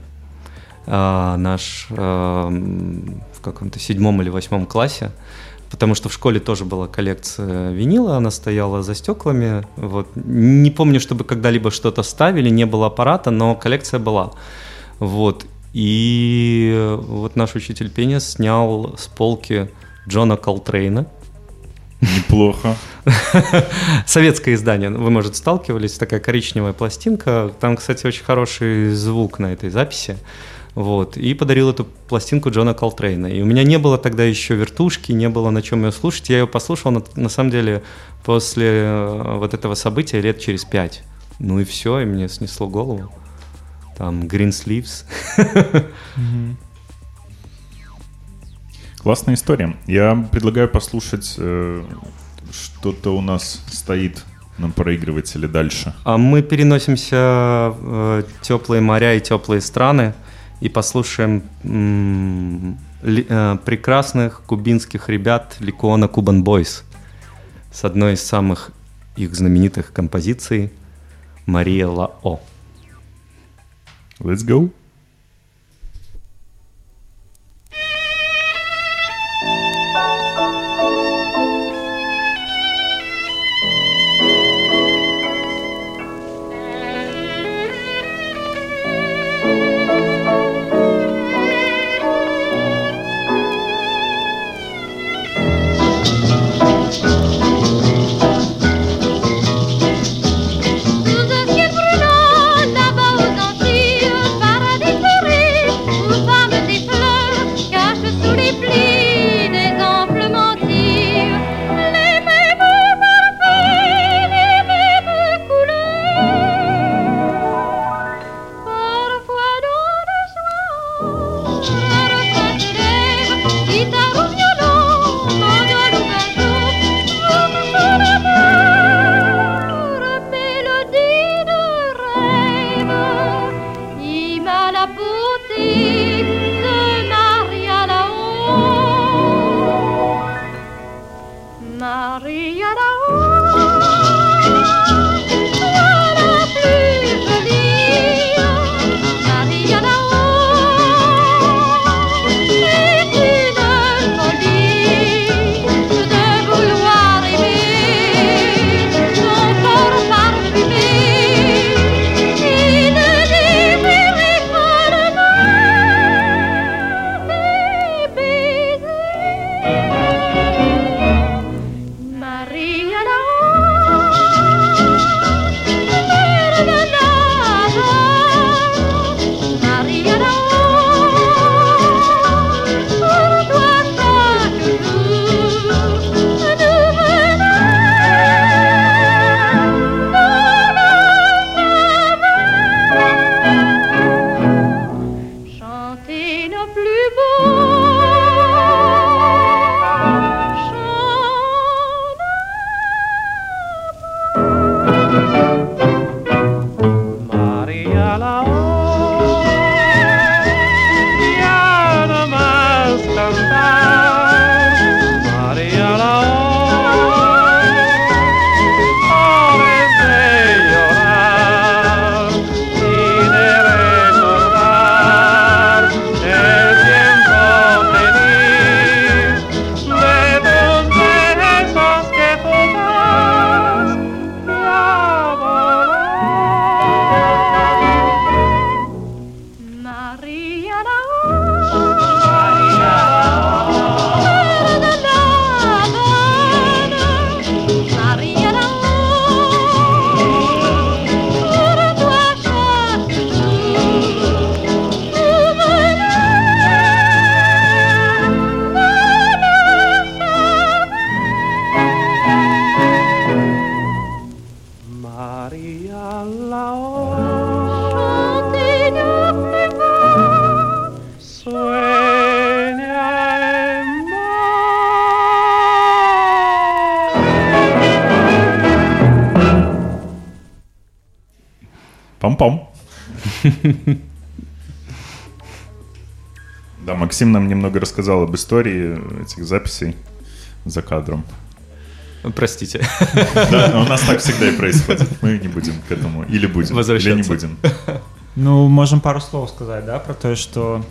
а, наш м, в каком-то седьмом или восьмом классе, потому что в школе тоже была коллекция винила, она стояла за стеклами, вот. Не помню, чтобы когда-либо что-то ставили, не было аппарата, но коллекция была, вот. И вот наш учитель пения снял с полки Джона Колтрейна, Неплохо. Советское издание, вы, может, сталкивались, такая коричневая пластинка. Там, кстати, очень хороший звук на этой записи. Вот. И подарил эту пластинку Джона Колтрейна. И у меня не было тогда еще вертушки, не было на чем ее слушать. Я ее послушал, на, на самом деле, после э, вот этого события лет через пять. Ну и все, и мне снесло голову. Там Green Sleeves. Классная история. Я предлагаю послушать, э, что-то у нас стоит на проигрывателе дальше. А мы переносимся в теплые моря и теплые страны и послушаем э, прекрасных кубинских ребят Ликуона Кубан Бойс с одной из самых их знаменитых композиций «Мария Лао». Let's go. Максим нам немного рассказал об истории этих записей за кадром. Простите. Да, у нас так всегда и происходит. Мы не будем к этому. Или будем. Или не будем. Ну, можем пару слов сказать, да, про то, что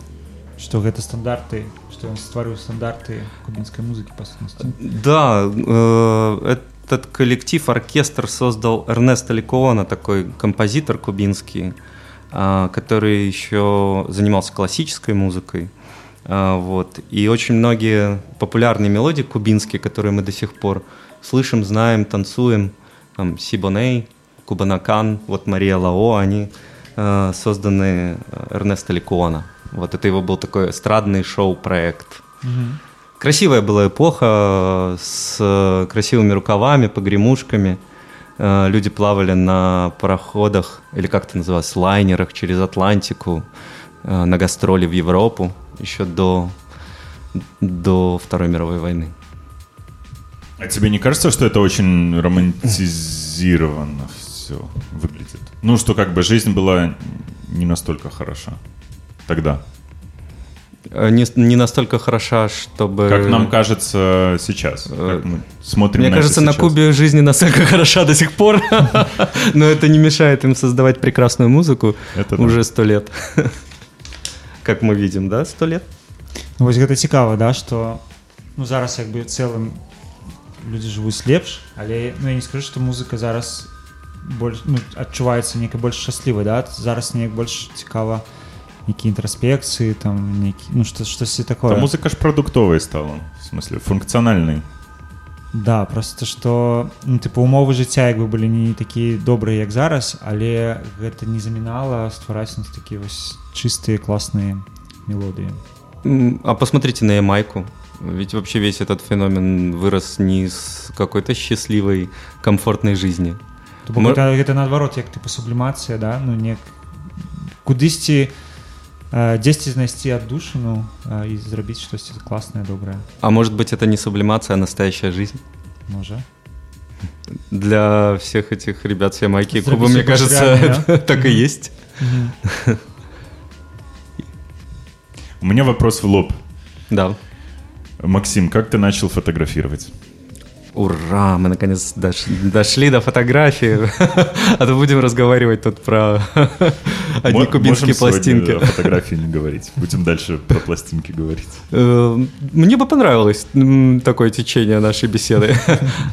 что гэта стандарты, что он стварыў стандарты кубинской музыки, по сути. Да, э, этот коллектив, оркестр создал Эрнесто Ликуона, такой композитор кубинский, а, который еще занимался классической музыкой. А, Вот. И очень многие популярные мелодии кубинские, которые мы до сих пор слышим, знаем, танцуем, там, Сибоней, Кубанакан, вот Мария Лао, они э, созданы э, Эрнесто Ликуона. Вот это его был такой эстрадный шоу-проект. Красивая была эпоха э, с э, красивыми рукавами, погремушками. Э, Люди плавали на пароходах, или как это называлось, лайнерах через Атлантику э, на гастроли в Европу еще до, до Второй мировой войны. А тебе не кажется, что это очень романтизированно все выглядит? Ну, что как бы жизнь была не настолько хороша тогда. Э, Не, не настолько хороша, чтобы... Как нам кажется сейчас. Как мы смотрим Мне на кажется, на. Кубе жизнь не настолько хороша до сих пор, но это не мешает им создавать прекрасную музыку уже сто лет Как мы видим, да, сто лет? Ну, вось гэта цікава да что ну зараз як бы в цэлым людзі жывуць лепш але ну я не скажу что музыка зараз больш ну, адчуваецца некай больш шчаслівай да зараз неяк больш цікава нейкія інтраспекцыі там нейкі ну что штосьці такое Да, музыка ж продуктовой стала. В смысле, функциональной. да просто что ну, типа умовы жыцця як бы былі не такія добрыя як зараз але гэта не замінала ствараць нас такія вось чыстыя класныя мелодыі М, А посмотрите на Ямайку. Ведь вообще весь этот феномен вырос не из какой-то счастливой, комфортной жизни. То бок Мы- гэта, гэта наадварот як типа сублімацыя да ну не кудысьці э, дзесьці знайсці аддушыну э, і зрабіць штосьці класнае добрае А может быть, это не сублимация, а настоящая жизнь? можа Для всех этих ребят с Ямайки и Зрабить Кубы, мне всё больше кажется, реально, это так и есть. У меня вопрос в лоб. Да. Максим, как ты начал фотографировать? Ура, мы наконец дош- дошли до фотографии. А то будем разговаривать тут про одни кубинские пластинки. о фотографии не говорить. Будем дальше про пластинки говорить. Э, Мне бы понравилось такое течение нашей беседы.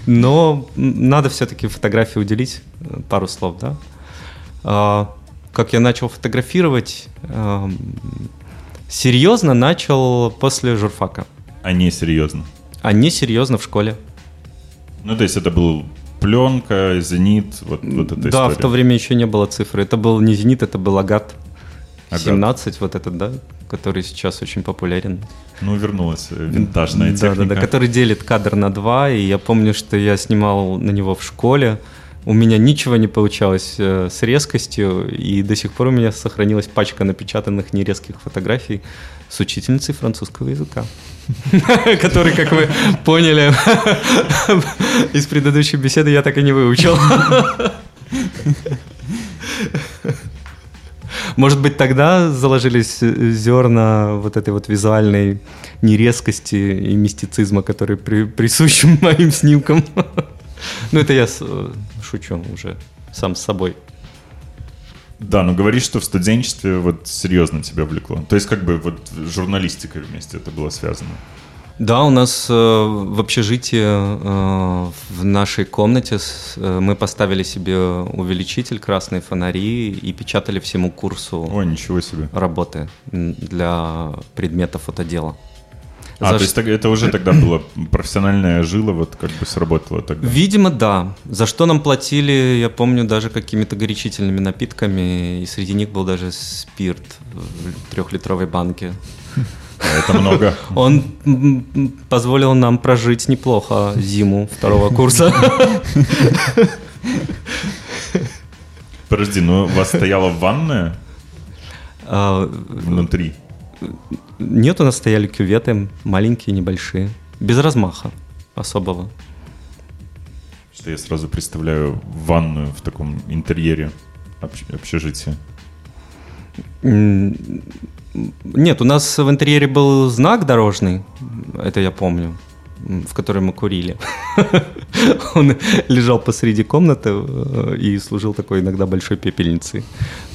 Но надо все-таки фотографии уделить э, пару слов, да? А, Как я начал фотографировать? эм, Серьезно начал после журфака. А не серьезно. А не серьезно в школе. Ну, то есть это был пленка, зенит, вот, вот эта да, история. в то время еще не было цифры. Это был не «Зенит», это был «Агат». «Агат». 17, вот этот, да, который сейчас очень популярен. Ну, вернулась э, винтажная да, техника. Да, да, который делит кадр на два, и я помню, что я снимал на него в школе. У меня ничего не получалось э, с резкостью, и до сих пор у меня сохранилась пачка напечатанных нерезких фотографий с учительницей французского языка. Который, как вы поняли из предыдущей беседы, я так и не выучил. Может быть, тогда заложились э, зерна вот этой вот визуальной нерезкости и мистицизма, который при, присущ моим снимкам. Ну, это я э, шучу уже сам с собой. Да, ну говоришь, что в студенчестве вот серьезно тебя влекло. То есть как бы вот журналистикой вместе это было связано. Да, у нас э, в общежитии э, в нашей комнате с- э, мы поставили себе увеличитель, красные фонари и печатали всему курсу Ой, ничего себе. работы для предмета фотодела. А, За то есть это уже тогда было профессиональная жила, вот как бы сработало тогда. Видимо, да. За что нам платили, я помню, даже какими-то горячительными напитками, и среди них был даже спирт в трехлитровой банке. А Это много. Он позволил нам прожить неплохо зиму второго курса. Подожди, ну у вас стояла ванная А, внутри? Нет, у нас стояли кюветы, маленькие, небольшие, без размаха особого. Что я сразу представляю ванную в таком интерьере общ- общежития. Нет, у нас в интерьере был знак дорожный, это я помню, в котором мы курили. Он лежал посреди комнаты э, и служил такой иногда большой пепельницей.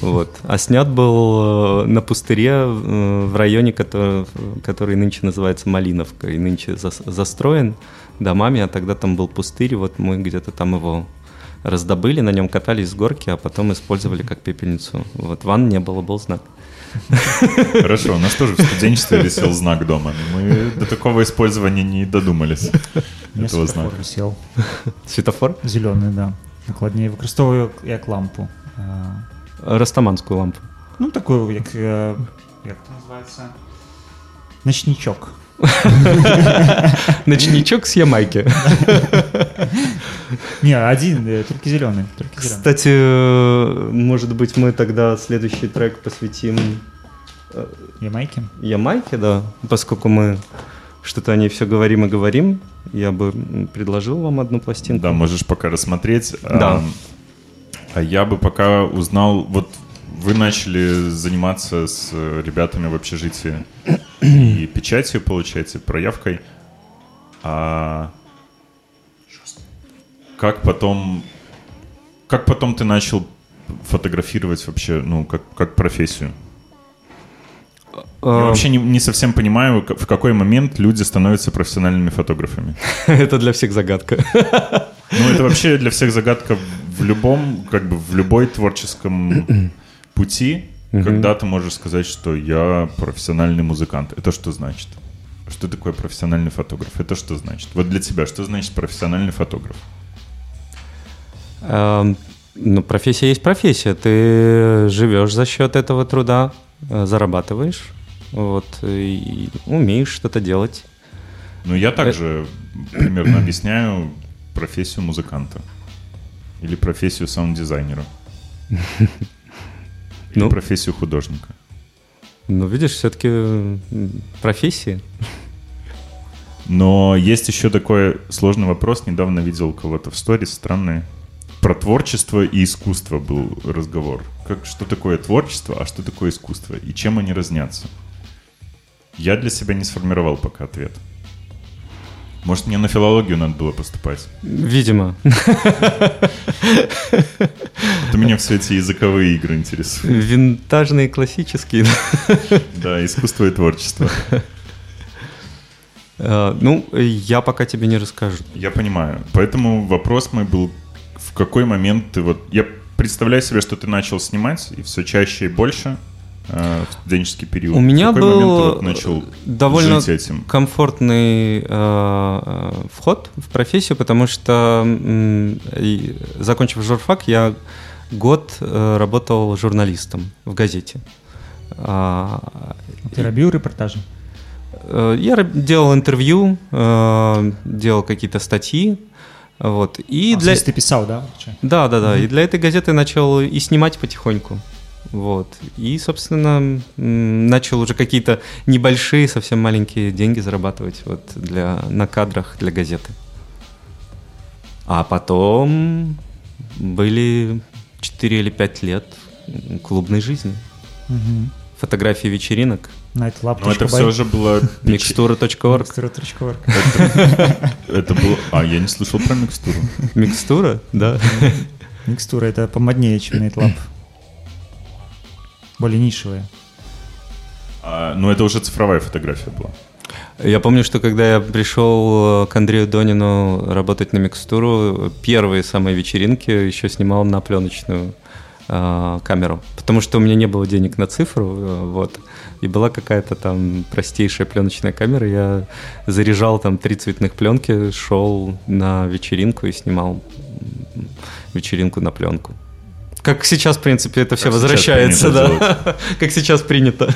Вот. А снят был э, на пустыре э, в районе, который, который нынче называется Малиновка, и нынче зас- застроен домами, а тогда там был пустырь, вот мы где-то там его раздобыли, на нем катались с горки, а потом использовали как пепельницу. Вот ванн не было, был знак. Хорошо, у нас тоже в студенчестве висел знак дома. Мы до такого использования не додумались. Меня Этого світлофор знака. висел. Светофор? Зеленый, да. Накладнее використовую як лампу. А, Растаманскую лампу. Ну, таку, як, е, як це називається? Ночничок. Ночничок с Ямайки. Не, один, э, только зеленый. Кстати, э, может быть, мы тогда следующий трек посвятим Ямайки. Ямайке, да, поскольку мы что-то о ней все говорим и говорим, я бы предложил вам одну пластинку. Да, можешь пока рассмотреть. Да. А, А я бы пока узнал, вот вы начали заниматься с э, ребятами в общежитии и печатью, получается, проявкой. А как потом, как потом ты начал фотографировать вообще, ну, как, как профессию? Я А, вообще не, не совсем понимаю, в какой момент люди становятся профессиональными фотографами. Это для всех загадка. Ну, это вообще для всех загадка в любом, как бы в любой творческом пути, когда ты можешь сказать, что я профессиональный музыкант. Это что значит? Что такое профессиональный фотограф? Это что значит? Вот для тебя, что значит профессиональный фотограф? Эм, Ну, профессия есть профессия. Ты живешь за счет этого труда, э, зарабатываешь, вот, и умеешь что-то делать. Ну, я также примерно объясняю профессию музыканта. Или профессию саунд-дизайнера. Ну. профессию художника. Ну, видишь, все-таки профессии. Но есть еще такой сложный вопрос. Недавно видел у кого-то в сторис странный. Про творчество и искусство был разговор. Как, что такое творчество, а что такое искусство? И чем они разнятся? Я для себя не сформировал пока ответ. Может, мне на филологию надо было поступать? Видимо. Это меня все эти языковые игры интересуют. Винтажные, классические. Да, искусство и творчество. Э, Ну, я пока тебе не расскажу. Я понимаю. Поэтому вопрос мой был, в какой момент ты вот... Я представляю себе, что ты начал снимать, и все чаще и больше в студенческий период. У меня момент был вот начал довольно жить этим? комфортный э, э, вход в профессию, потому что, закончив журфак, я год э, работал журналистом в газете. А, Ты робил репортажи? Э, Я делал интервью, э, делал какие-то статьи, вот. И А, для ты писал, да? да, да, да. И для этой газеты начал и снимать потихоньку, вот. И собственно начал уже какие-то небольшие, совсем маленькие деньги зарабатывать вот для на кадрах для газеты. А потом были 4 или 5 лет клубной жизни. Мгм. Фотографии вечеринок. Nightlab. Но это все же было... Микстура.орг. Микстура.орг. Это было... А, я не слышал про микстуру. Микстура, да. Микстура это помоднее, чем Nightlab. Более нишевая. А, ну, это уже цифровая фотография была. Я помню, что когда я пришел э, к Андрею Донину работать на микстуру, первые самые вечеринки еще снимал на пленочную э, камеру, потому что у меня не было денег на цифру, э, вот, и была какая-то там простейшая пленочная камера, я заряжал там три цветных пленки, шел на вечеринку и снимал вечеринку на пленку. Как сейчас, в принципе, это все Как возвращается, да. Как сейчас принято.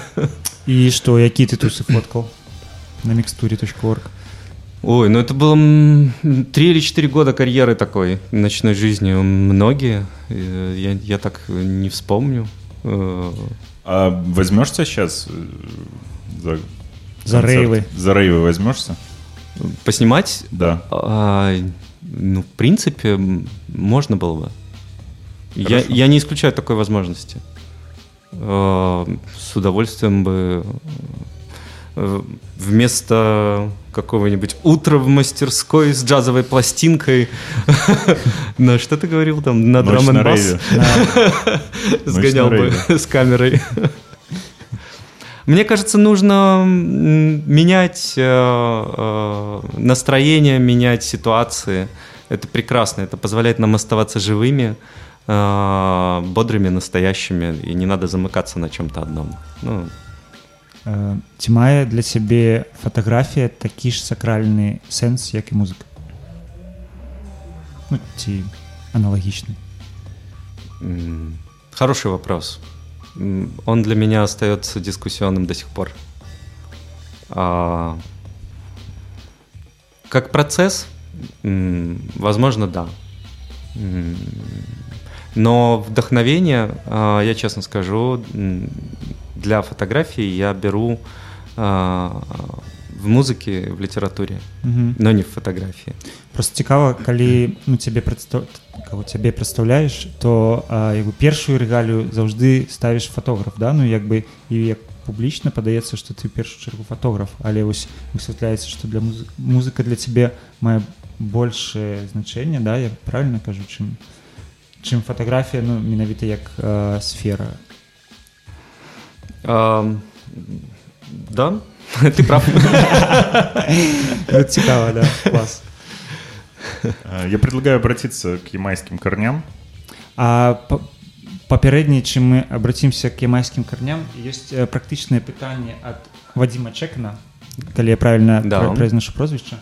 И что, какие ты тусы фоткал? На микстуре.орг. Ой, ну это было три или четыре года карьеры такой ночной жизни. Многие. Э, Я, я так не вспомню. Э, А возьмешься сейчас за... За концерт? рейвы. За рейвы возьмешься? Поснимать? Да. А, ну, в принципе, можно было бы. Я, я не исключаю такой возможности. Э, С удовольствием бы э, вместо какого-нибудь утра в мастерской с джазовой пластинкой. На что ты говорил там? На драм на бас сгонял бы с камерой. Мне кажется, нужно менять э, настроение, менять ситуации. Это прекрасно, это позволяет нам оставаться живыми, э, бодрыми, настоящими, и не надо замыкаться на чем-то одном. Ну, Е, Ці має для себе фотографія такий ж сакральний сенс, як і музика? Ну, ці аналогічний. м, хороший вопрос. М, Он для меня остается дискуссионным до сих пор. А, Как процесс, м, возможно, да. М, Но вдохновение, а, я честно скажу, м, для фотографии я беру а, в музыке, в литературе, Угу. но не в фотографии. Просто цікаво, калі ну, цябе прадстав... кого цябе прадстаўляеш, то а, як бы першую рэгалію заўжды ставіш фотограф, да? ну як бы і як публічна падаецца, што ты ў першую чаргу фотограф, але вось высвятляецца, што для музы... музыка для цябе мае большее значэнне, да, я правильно кажу, чым чым фатаграфія ну менавіта як э, сфера А, Да, ты прав. Ну, цікава да клас А, Я предлагаю обратиться к ямайским корням. А па- папярэдне чым мы абрацімся к ямайскім карням ёсць э, практычнае пытанне ад Вадзіма Чэкна калі я правильно Да. пра- произношу прозвішча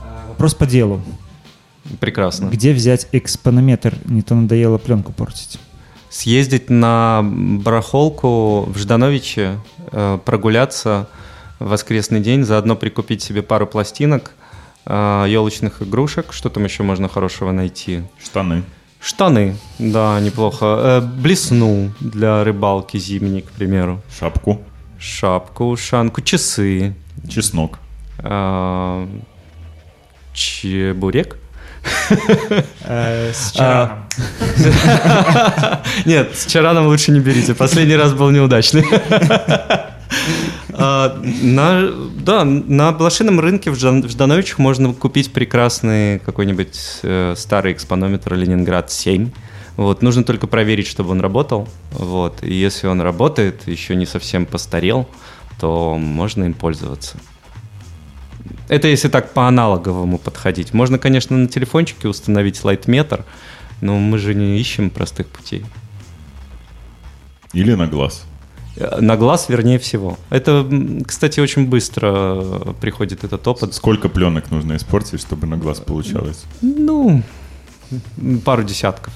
А, вопрос по делу Прекрасно. где взять экспонометр не то надоело пленку портить съездить на барахолку в Ждановиче, э, прогуляться в воскресный день, заодно прикупить себе пару пластинок, елочных игрушек, что там еще можно хорошего найти. Штаны. Штаны, да, неплохо. Э, Блесну для рыбалки зимней, к примеру. Шапку. Шапку, ушанку, часы. Чеснок. э, Чебурек? Э, с А. чараном. Нет, с Чараном лучше не берите. Последний раз был неудачный. А, на, да, на блошином рынке в Ждановичах можно купить прекрасный какой-нибудь э, старый экспонометр Ленинград-7. Вот, нужно только проверить, чтобы он работал. Вот, и если он работает, еще не совсем постарел, то можно им пользоваться. Это если так по аналоговому подходить. Можно, конечно, на телефончике установить лайтметр, но мы же не ищем простых путей. Или на глаз. Э, На глаз, вернее всего. Это, кстати, очень быстро э, приходит этот опыт. Сколько пленок нужно испортить, чтобы на глаз получалось? Ну, пару десятков.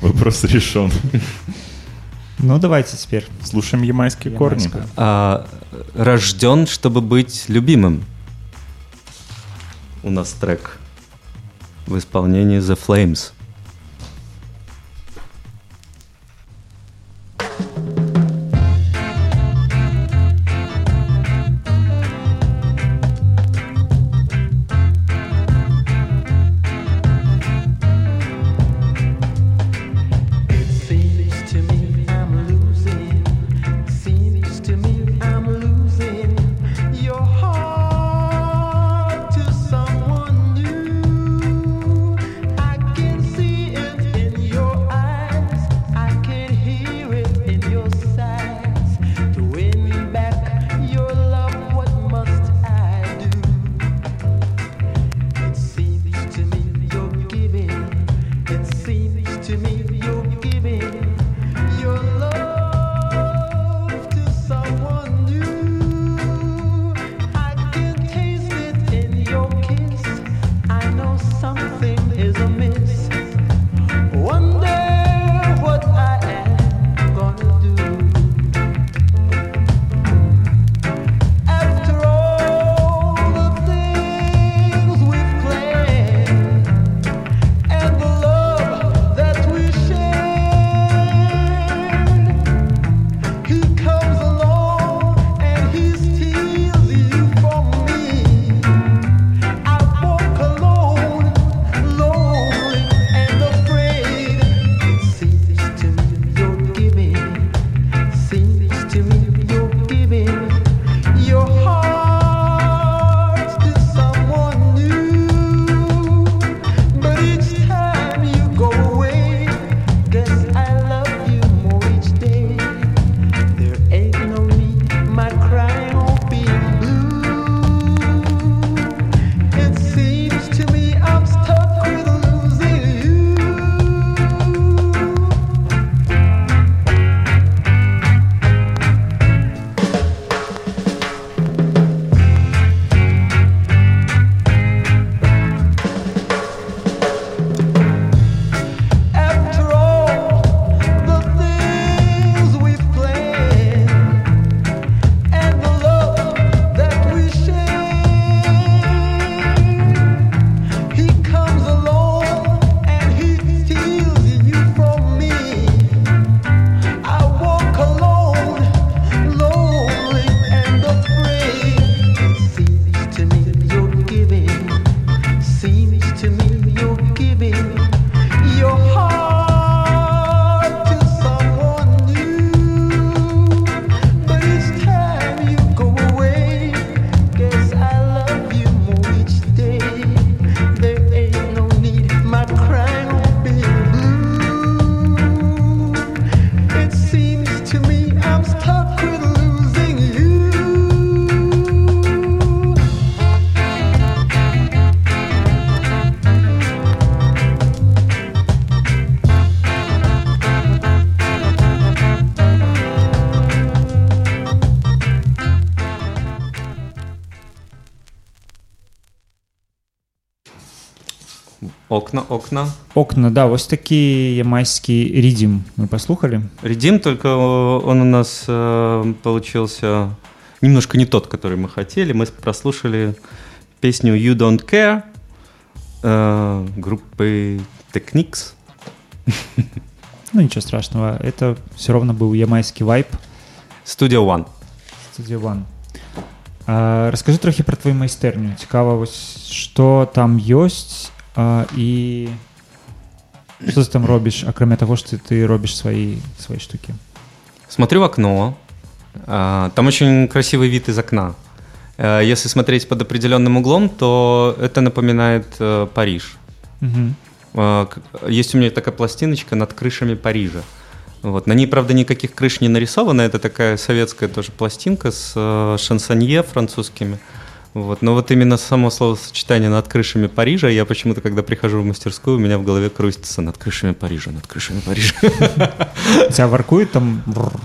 Вопрос решен. Ну давайте теперь Слушаем ямайские корни. А, рожден, чтобы быть любимым. У нас трек в исполнении The Flames. Окна, окна. Окна, да, ось такі ямайський рідім ми послухали. Редим, только он у нас э, получился немножко не тот, который мы хотели. Мы прослушали песню You Don't Care э, группы Technics. Ну, нічого страшного. Это все равно був ямайський вайб. Studio One. Студія One. А, розкажи трохи про твою майстерню. Цікаво, ось що там ёсць а, і що ти там робиш, акрамя того, що ти, ти робиш свої, свої штуки. Смотрю в окно. А, Там очень красивый вид из окна. Э, Если смотреть под определенным углом, то это напоминает э, Париж. Угу. А, к- Есть у меня такая пластиночка над крышами Парижа. Вот. На ней, правда, никаких крыш не нарисовано. Это такая советская тоже пластинка с э, шансонье французскими. Вот. Но вот именно само словосочетание над крышами Парижа, я почему-то, когда прихожу в мастерскую, у меня в голове крутится над крышами Парижа, над крышами Парижа. Тебя воркують там.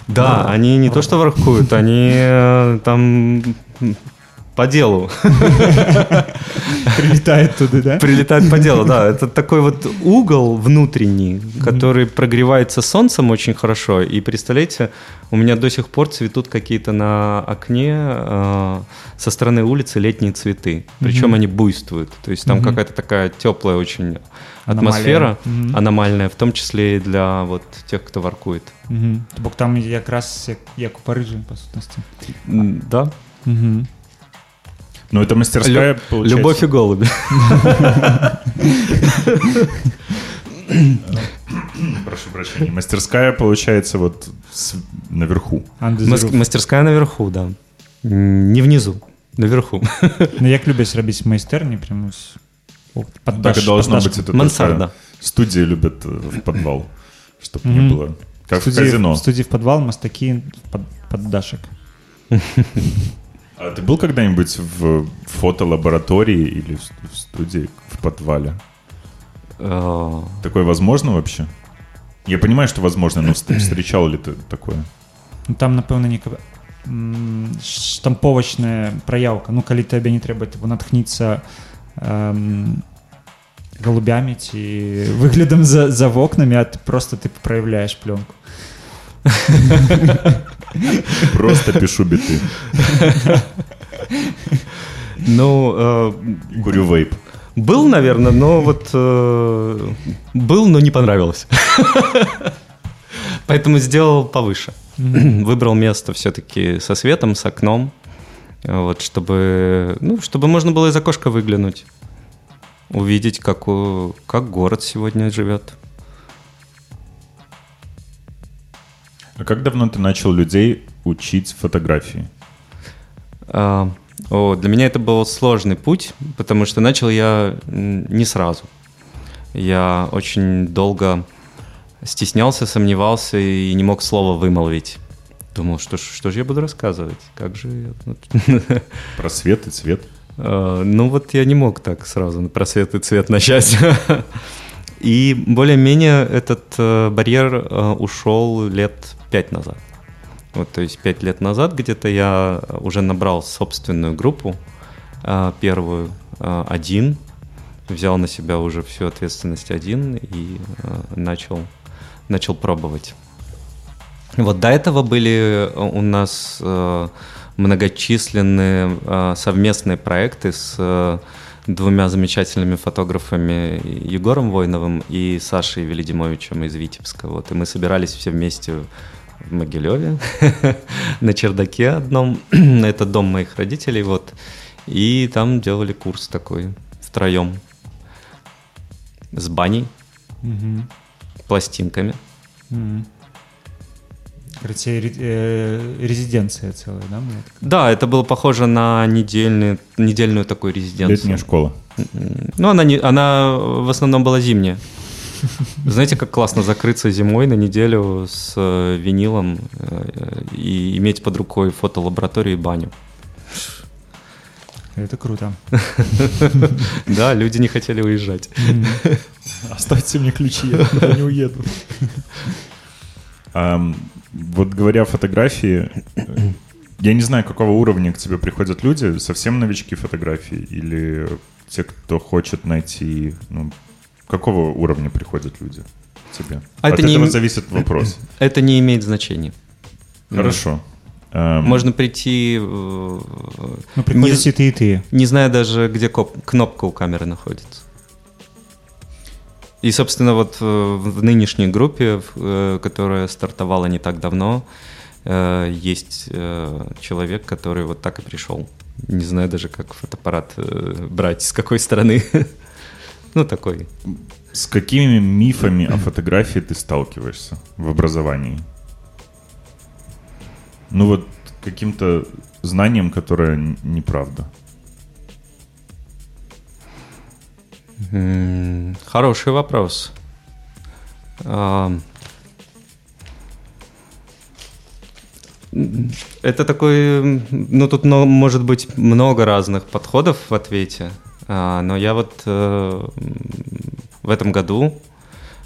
Да, они не то что воркуют, они э, там по делу. Прилітають туди, да? Прилетает по делу, да. Это такой вот угол внутренний, который прогревается солнцем очень хорошо. И представляете, у меня до сих пор цветут какие-то на окне э, со стороны улицы летние цветы. Причем они буйствуют. То есть там Мгм. какая-то такая теплая очень Аномалия. атмосфера, Мгм. аномальная, в том числе и для вот тех, кто воркует. Угу. Бо там якраз як, як у Парижі, по сутності. М, Да. Угу. Ну, это мастерская, Лю- получается. Любовь и голуби. Прошу прощения. Мастерская, получается, вот с- наверху. Мас- Мастерская наверху, да. М, Не внизу, наверху. Ну, як люблять робити майстерні, прямо ось. о, Под Так и даш- должно под быть. дашком. Это Мансарда. такая- Студии любят э, в подвал, чтобы не Мгм. было. Как в Студії- казино. В студії в підвал, мастаки под, под дашек. А ты был когда-нибудь в фотолаборатории или в в студии в подвале? Э, Такое возможно вообще? Я понимаю, что возможно, но вст- встречал ли ты такое? Ну, там, напевно, нека м, штамповачная проявка. Ну, калі табе не трэба типу, натхніцца эм, голубямі ці выглядам за, за вокнамі, а ты просто ты проявляешь пленку. Просто пишу биты. Ну, э, Курю вейп. был, наверное, но вот э, был, но не понравилось. Поэтому сделал повыше. Выбрал место все-таки со светом, с окном, вот, чтобы, ну, чтобы можно было из окошка выглянуть, увидеть, как, у- как город сегодня живет. А как давно ты начал людей учить фотографии? А, о, для меня это был сложный путь, потому что начал я не сразу. Я очень долго стеснялся, сомневался и не мог слова вымолвить. Думал, что, что же я буду рассказывать? Как же я Про свет и цвет? Э, Ну вот я не мог так сразу про цвет и цвет начать. И более-менее этот э, барьер э, ушел лет пять назад. Вот, то есть пять лет назад где-то я уже набрал собственную группу, э, первую, э, один, взял на себя уже всю ответственность один и э, начал, начал пробовать. Вот до этого были э, у нас э, многочисленные э, совместные проекты с э, двумя замечательными фотографами Егором Войновым и Сашей Велидимовичем из Витебска. Вот, и мы собирались все вместе в Могилеве на чердаке одном. Это дом моих родителей. Вот. И там делали курс такой втроем с баней, Мгм. пластинками. Мгм. Короче, э, резиденция целая, да? Да, это было похоже на недельный, недельную такую резиденцию. Летняя школа. Ну, она, не, она в основном была зимняя. Знаете, как классно закрыться зимой на неделю с э, винилом э, и иметь под рукой фотолабораторию и баню. Это круто. Да, люди не хотели уезжать. Оставьте мне ключи, я не уеду. Вот говоря о фотографии, я не знаю, какого уровня к тебе приходят люди, совсем новички фотографии или те, кто хочет найти ну, Какого уровня приходят люди к тебе? А От это не этого им- зависит вопрос. Это не имеет значения. Хорошо. Эм, Можно прийти, э, Ну, приходят и ты, и ты. не зная даже, где коп- кнопка у камеры находится. И, собственно, вот э, в нынешней группе, э, которая стартовала не так давно, э, есть человек, который вот так и пришел. Не знаю даже, как фотоаппарат брать, с какой стороны. Ну, такой. С какими мифами о фотографии ты сталкиваешься в образовании? Ну вот каким-то знанием, которое неправда. Хороший вопрос. А, Это такой, ну тут но- может быть много разных подходов в ответе, А, но я вот э, в этом году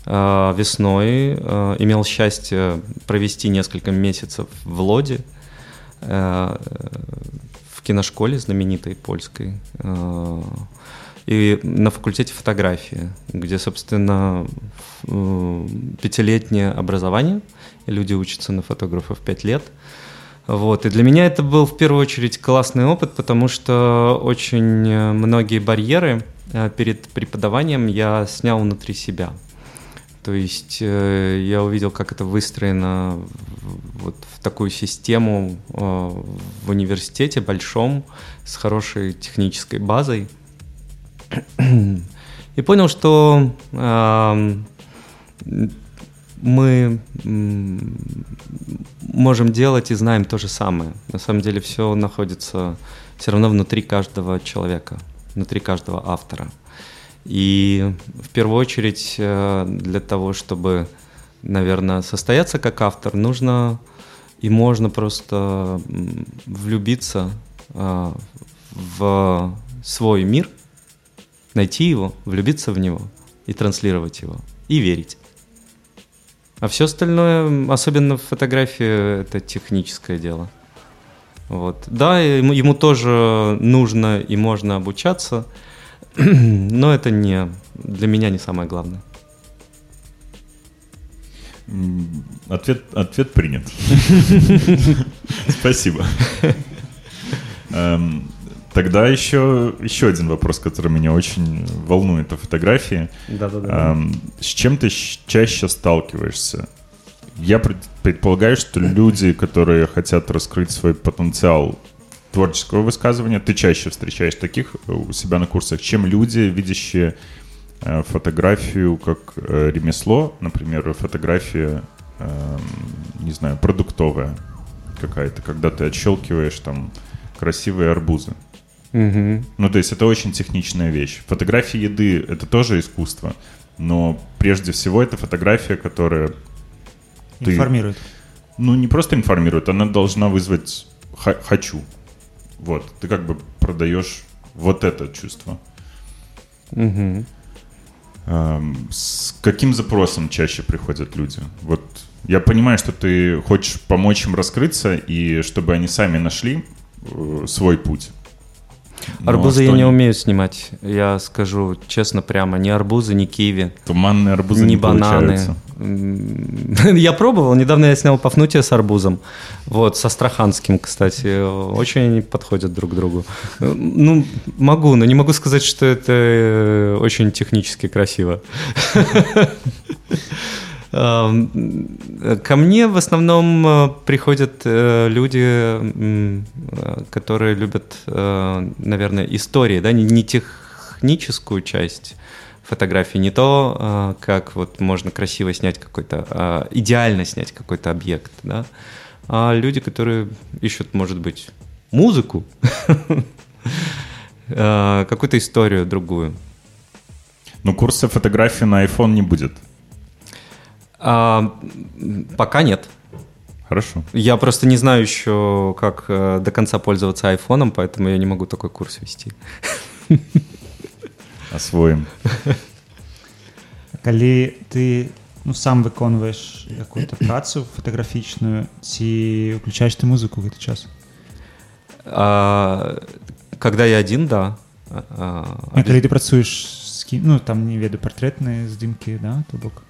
э, весной имел счастье провести несколько месяцев в Лоде, в киношколе знаменитой польской, и на факультете фотографии, где, собственно, э, пятилетнее образование, люди учатся на фотографов пять лет. Вот. И для меня это был в первую очередь классный опыт, потому что очень многие барьеры э, перед преподаванием я снял внутри себя. То есть э, я увидел, как это выстроено вот в такую систему в университете большом с хорошей технической базой. И понял, что эм, мы можем делать и знаем то же самое. На самом деле все находится все равно внутри каждого человека, внутри каждого автора. И в первую очередь э, для того, чтобы, наверное, состояться как автор, нужно и можно просто влюбиться э, в свой мир, найти его, влюбиться в него и транслировать его, и верить. А все остальное, особенно в фотографии, это техническое дело. Вот. Да, ему, ему тоже нужно и можно обучаться, но это не для меня не самое главное. Ответ, ответ принят. Спасибо. Тогда еще, еще один вопрос, который меня очень волнует о фотографии. Да-да-да. С чем ты чаще сталкиваешься? Я пред- предполагаю, что люди, которые хотят раскрыть свой потенциал творческого высказывания, ты чаще встречаешь таких э, у себя на курсах, чем люди, видящие э, фотографию как э, ремесло, например, фотография, не знаю, продуктовая какая-то, когда ты отщелкиваешь там красивые арбузы. Мгм. Ну, то есть это очень техничная вещь. Фотография еды — это тоже искусство, но прежде всего это фотография, которая, Ты- Информирует. ну, не просто информирует, она должна вызвать «хочу». Вот, ты как бы продаешь вот это чувство. Эм, С каким запросом чаще приходят люди? Вот я понимаю, что ты хочешь помочь им раскрыться и чтобы они сами нашли э, свой путь. Но Арбузы я что не умею снимать. Я скажу честно прямо, ни арбузы, ни киви, Туманные арбузы ни не бананы. получаются. Я пробовал, недавно я снял Пафнутия с арбузом. Вот, со Астраханским, кстати. Очень они подходят друг к другу. Ну, могу, но не могу сказать, что это э, очень технически красиво. Ам, Ко мне в основном э, приходят э, люди, э, которые любят, наверное, истории, да, не, техническую часть фотографии, не то, как вот можно красиво снять какой-то, э, идеально снять какой-то объект, да, а люди, которые ищут, может быть, музыку, какую-то историю другую. Ну, курса фотографии на iPhone не будет. А, м, пока нет. Хорошо. Я просто не знаю еще, как э, до конца пользоваться айфоном, поэтому я не могу такой курс вести. Освоим. Калі ты ну, сам выконваеш какую-то працу фотаграфічную ці уключаеш ты музыку гэты час А, когда я один, да. А, а, калі ты працуеш з кі... ну там не ведаю партрэтныя здымкі да то бок А,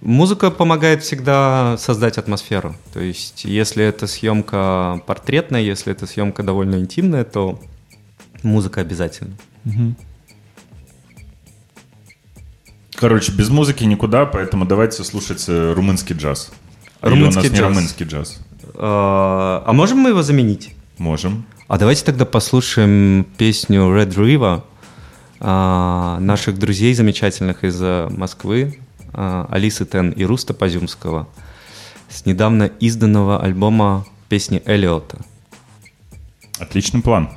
Музыка помогает всегда создать атмосферу. То есть, если это съемка портретная, если это съемка довольно интимная, то музыка обязательно. Короче, без музыки никуда, поэтому давайте слушать э, румынский джаз. Или Румынский у нас не джаз. румынский джаз. А а можем мы его заменить? Можем. А давайте тогда послушаем песню Red River а, наших друзей замечательных из э, Москвы, а, Алисы Тен и Руста Позюмского, с недавно изданного альбома песни Эллиота. Отличный план.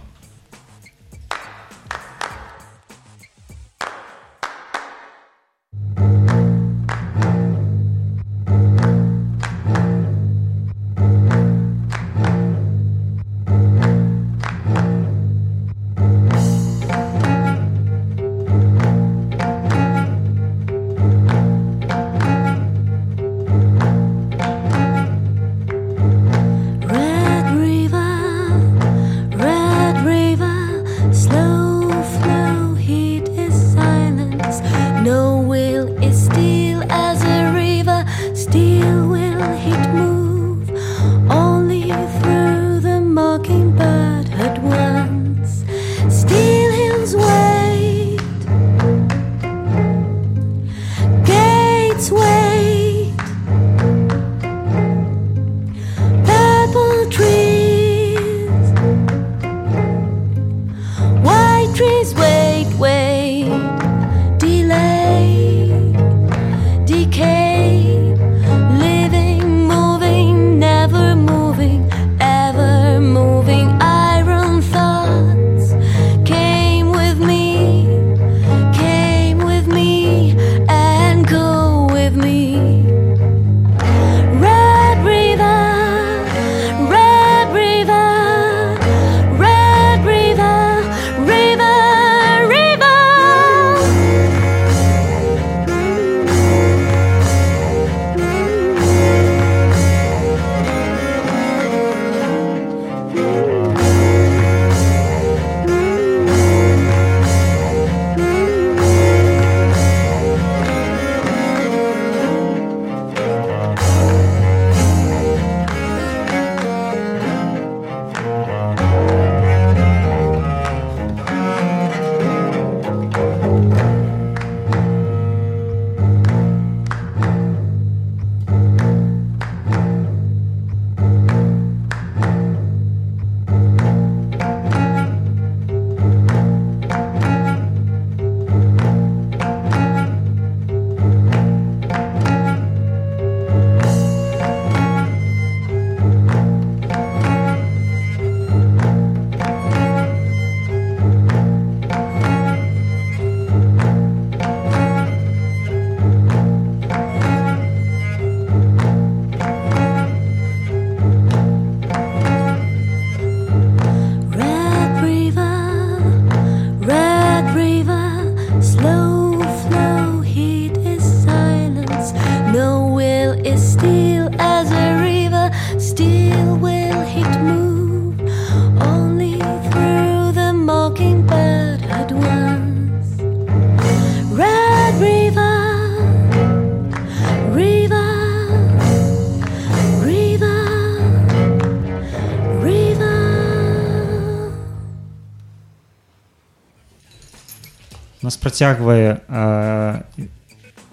працягвае а,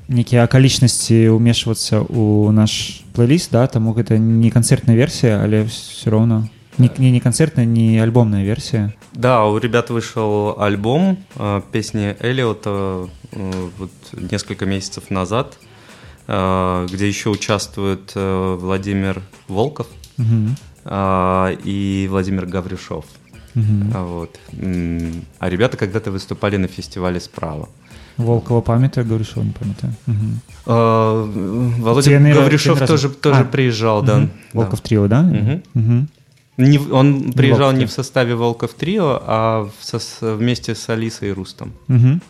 некія акалічнасці ўмешвацца ў наш плейліст да таму гэта не канцэртная версія але все роўно не, не, не канцэртная не альбомная версія Да, у ребят вышел альбом э, песни Эллиота э, вот несколько месяцев назад, э, где еще участвуют э, Владимир Волков Мгм. э, и Владимир Гаврюшов. А Вот. А ребята когда-то выступали на фестивале «Справа». волкова памятаю говорю що не памятаю Мгм. Э, Володя яны Гаврюшов разам? тоже, тоже А. приезжал, да. Волков трио да Мгм. Мгм. Не он приезжал Волков не в составе Волков Трио, а в сос- вместе с Алисой и Рустом. Мгм.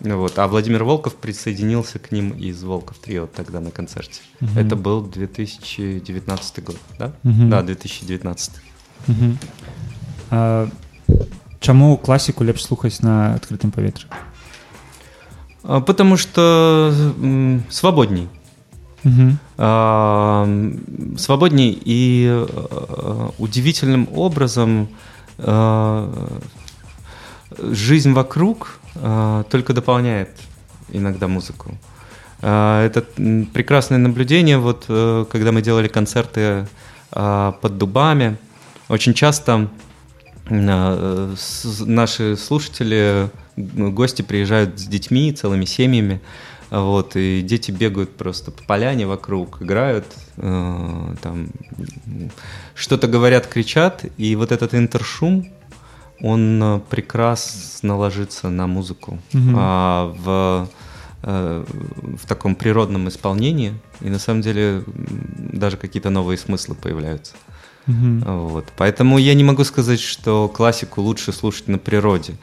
Вот. А Владимир Волков присоединился к ним из Волков Трио тогда на концерте. Мгм. Это был 2019 год, да? Мгм. Да, 2019. Мгм. А, чаму класіку лепш слухаць на адкрытым паветры А, Потому что м, свободней. Мгм. А, свободней и удивительным образом жизнь вокруг только дополняет иногда музыку. Это прекрасное наблюдение, вот э, когда мы делали концерты под дубами, очень часто наши слушатели, гости приезжают с детьми, целыми семьями, вот, и дети бегают просто по поляне вокруг, играют, э, там, что-то говорят, кричат, и вот этот интершум, он э, прекрасно ложится на музыку Мгм. а, в, э, в таком природном исполнении, и на самом деле даже какие-то новые смыслы появляются. Мгм. Вот. Поэтому я не могу сказать, что классику лучше слушать на природе.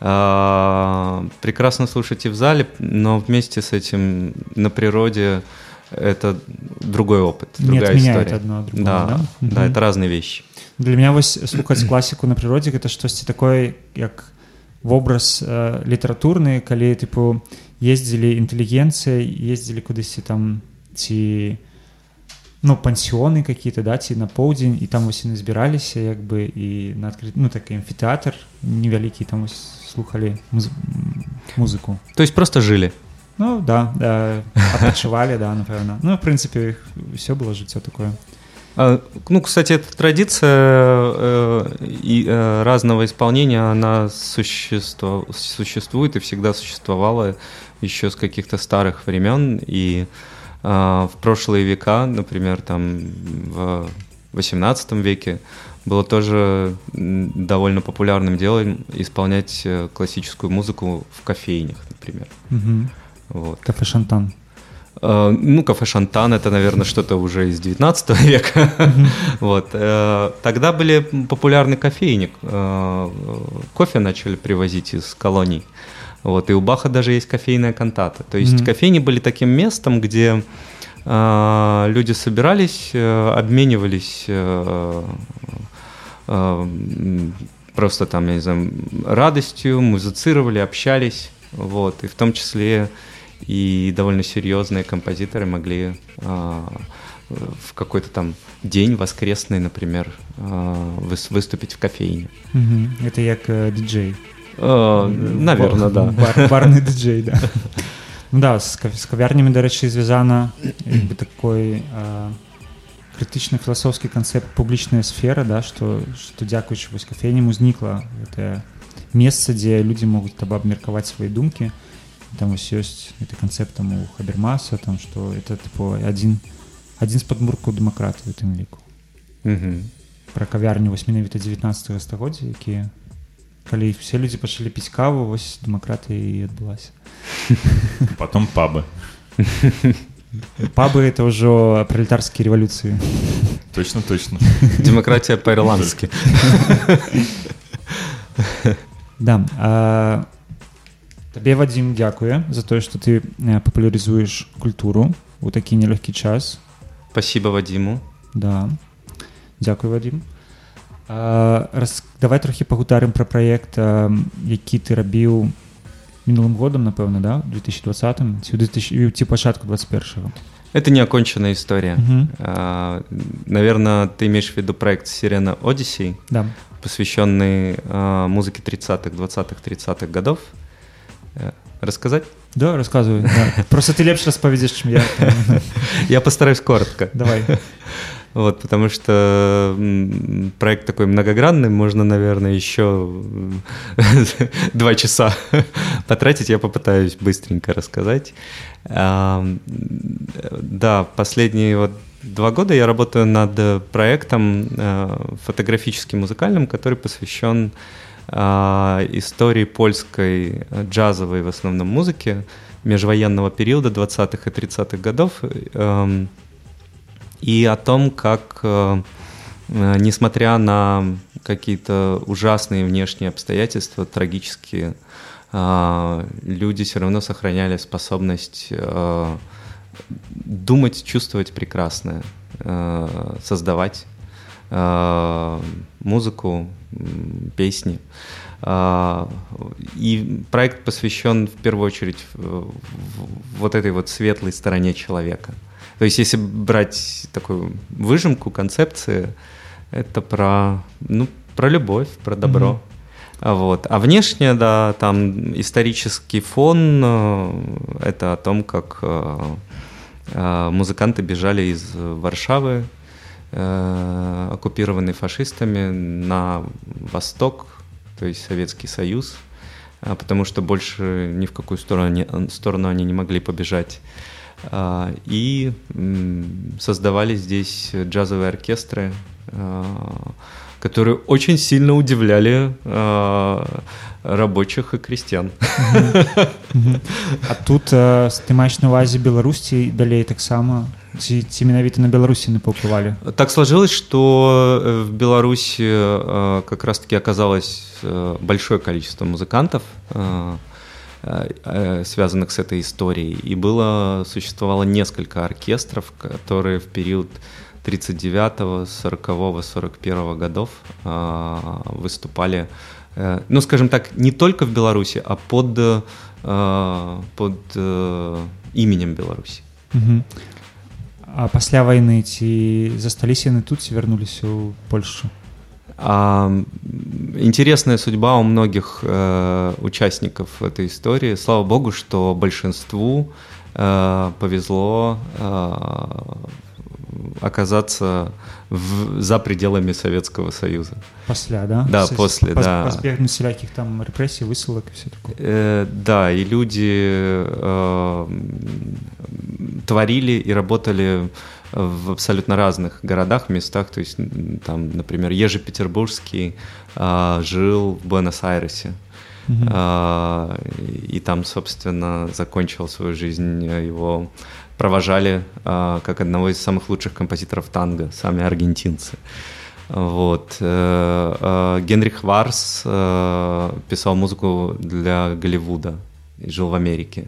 А, Прекрасно слушать и в зале, но вместе с этим на природе это другой опыт, Не другая отменяет история. одно другое, да, да? да, Мгм. это разные вещи. Для меня вось слухаць класіку на прыродзе гэта штосьці такое як вобраз э, літаратурны калі тыпу ездзілі інтэлігенцыя ездзілі кудысьці там ці ну пансіёны какие-то да ці на поўдзень і там вось яны збіраліся як бы і на адкрыт ну такі амфітэатр невялікі там вось слухали муз... м, музыку То есть просто жили. ну да, да адпачывалі да напэўна ну в прынцыпе все было жыццё такое А, Ну, кстати, эта традиция э, и, э, разного исполнения, она существо, существует и всегда существовала еще с каких-то старых времен. И а, в прошлые века, например, там в XVIII веке, было тоже довольно популярным делом исполнять э, классическую музыку в кофейнях, например. Мгм. Вот. кафе шантан Э, Ну, кафе Шантан это, наверное, что-то уже из 19 века. Вот. э, Тогда были популярный кофейник. Э, Кофе начали привозить из колоний. Вот. И у Баха даже есть кофейная кантата. То есть Мгм. кофейни были таким местом, где э, люди собирались, э, обменивались э, э, просто там, я не знаю, радостью, музицировали, общались. Вот. И в том числе и довольно серьезные композиторы могли а, в какой-то там день воскресный, например, выс- выступить в кофейне. Мгм. Это як э, диджей. Э, Наверное, да. Бар, барный диджей, да. Ну да, з, кав- з кавярнямі, да рэчы, звязана як бы такой э, крытычны філасофскі канцэпт публічная сфера, да, што, што дзякуючы вось кафейням узнікла гэтае месца, дзе людзі могуць таба абмеркаваць свае думкі. Там вось ёсць гэты канцэпт там у Хабермаса, там што это тыпу адзін адзін з падмуркаў дэмакратыі у тым ліку. Мгм. пра кавярню вось менавіта 19 стагоддзя якія калі все людзі пачалі піць каву вось дэмакратыя і адбылася Потом пабы. пабы это ўжо пралетарскія рэвалюцыі Точно, точно. Демократия по-ирландски. да а, табе вадзім дзякуе за тое што ты э, папулярызуеш культуру у такі нелёгкі час Спасибо Вадиму. да дзякуй вадзім а, раз давай трохі пагутарым пра праект а, які ты рабіў мінулым годам напэўна да 2020 ці 2000 ці пачатку 21 Это неоконченная история. Мгм. А, Наверное, ты имеешь в виду проект «Сирена Одиссей», да посвященный а, музыке 30-х, 20-х, 30-х годов. Э, Рассказать? Да, рассказывай. Да. Просто ты лепш распавядзеш, чым я. Я постараюсь коротко. Давай. Вот, потому что проект такой многогранный, можно, наверное, еще два часа потратить. Я попытаюсь быстренько рассказать. Да, последние вот два года я работаю над проектом э, фотографическим музыкальным, который посвящен а, истории польской э, джазовой в основном музыки межвоенного периода 20-х и 30-х годов. И о том, как, э, э, несмотря на какие-то ужасные внешние обстоятельства, трагические, э, люди все равно сохраняли способность думать, чувствовать прекрасное, создавать музыку, песни. И проект посвящен в первую очередь вот этой вот светлой стороне человека. То есть если брать такую выжимку концепции, это про, ну, про любовь, про добро. А Вот. А внешне, да, там исторический фон, э, это о том, как э, э, музыканты бежали из Варшавы, оккупированной фашистами, на восток, то есть Советский Союз, потому что больше ни в какую сторону, сторону они не могли побежать. А, И м, создавали здесь джазовые оркестры, а, которые очень сильно удивляли а, рабочих и крестьян. А тут э, ты маеш на увазе Беларусі і далей таксама ці, ці менавіта на Беларусі не паўплывалі Так сложилось, что э, в Беларуси э, как раз-таки оказалось э, большое количество музыкантов, э, э, э, связанных с этой историей. И было, существовало несколько оркестров, которые в период 39-го, 40-го, 41-го годов э, выступали, э, ну, скажем так, не только в Беларуси, а под, э, под э, именем Беларуси. Мгм. А пасля вайны ці засталіся яны тут ці вярнуліся ў Польшу А, м, Интересная судьба у многих э, участников этой истории. Слава богу, что большинству э, повезло э, оказаться в- за пределами Советского Союза. пасля да Да, С- после, да. пазбегнуць всяких там рэпрэсій высылак і все такое Э, да, и люди э, творили и работали в абсолютно разных городах, местах. То есть, там, например, Ежи Петербургский а, жил в Буэнос-Айресе. Мгм. А, и там, собственно, закончил свою жизнь. Его провожали а, как одного из самых лучших композиторов танго, сами аргентинцы. Вот. э, э, Генрих Варс э, писал музыку для Голливуда и жил в Америке.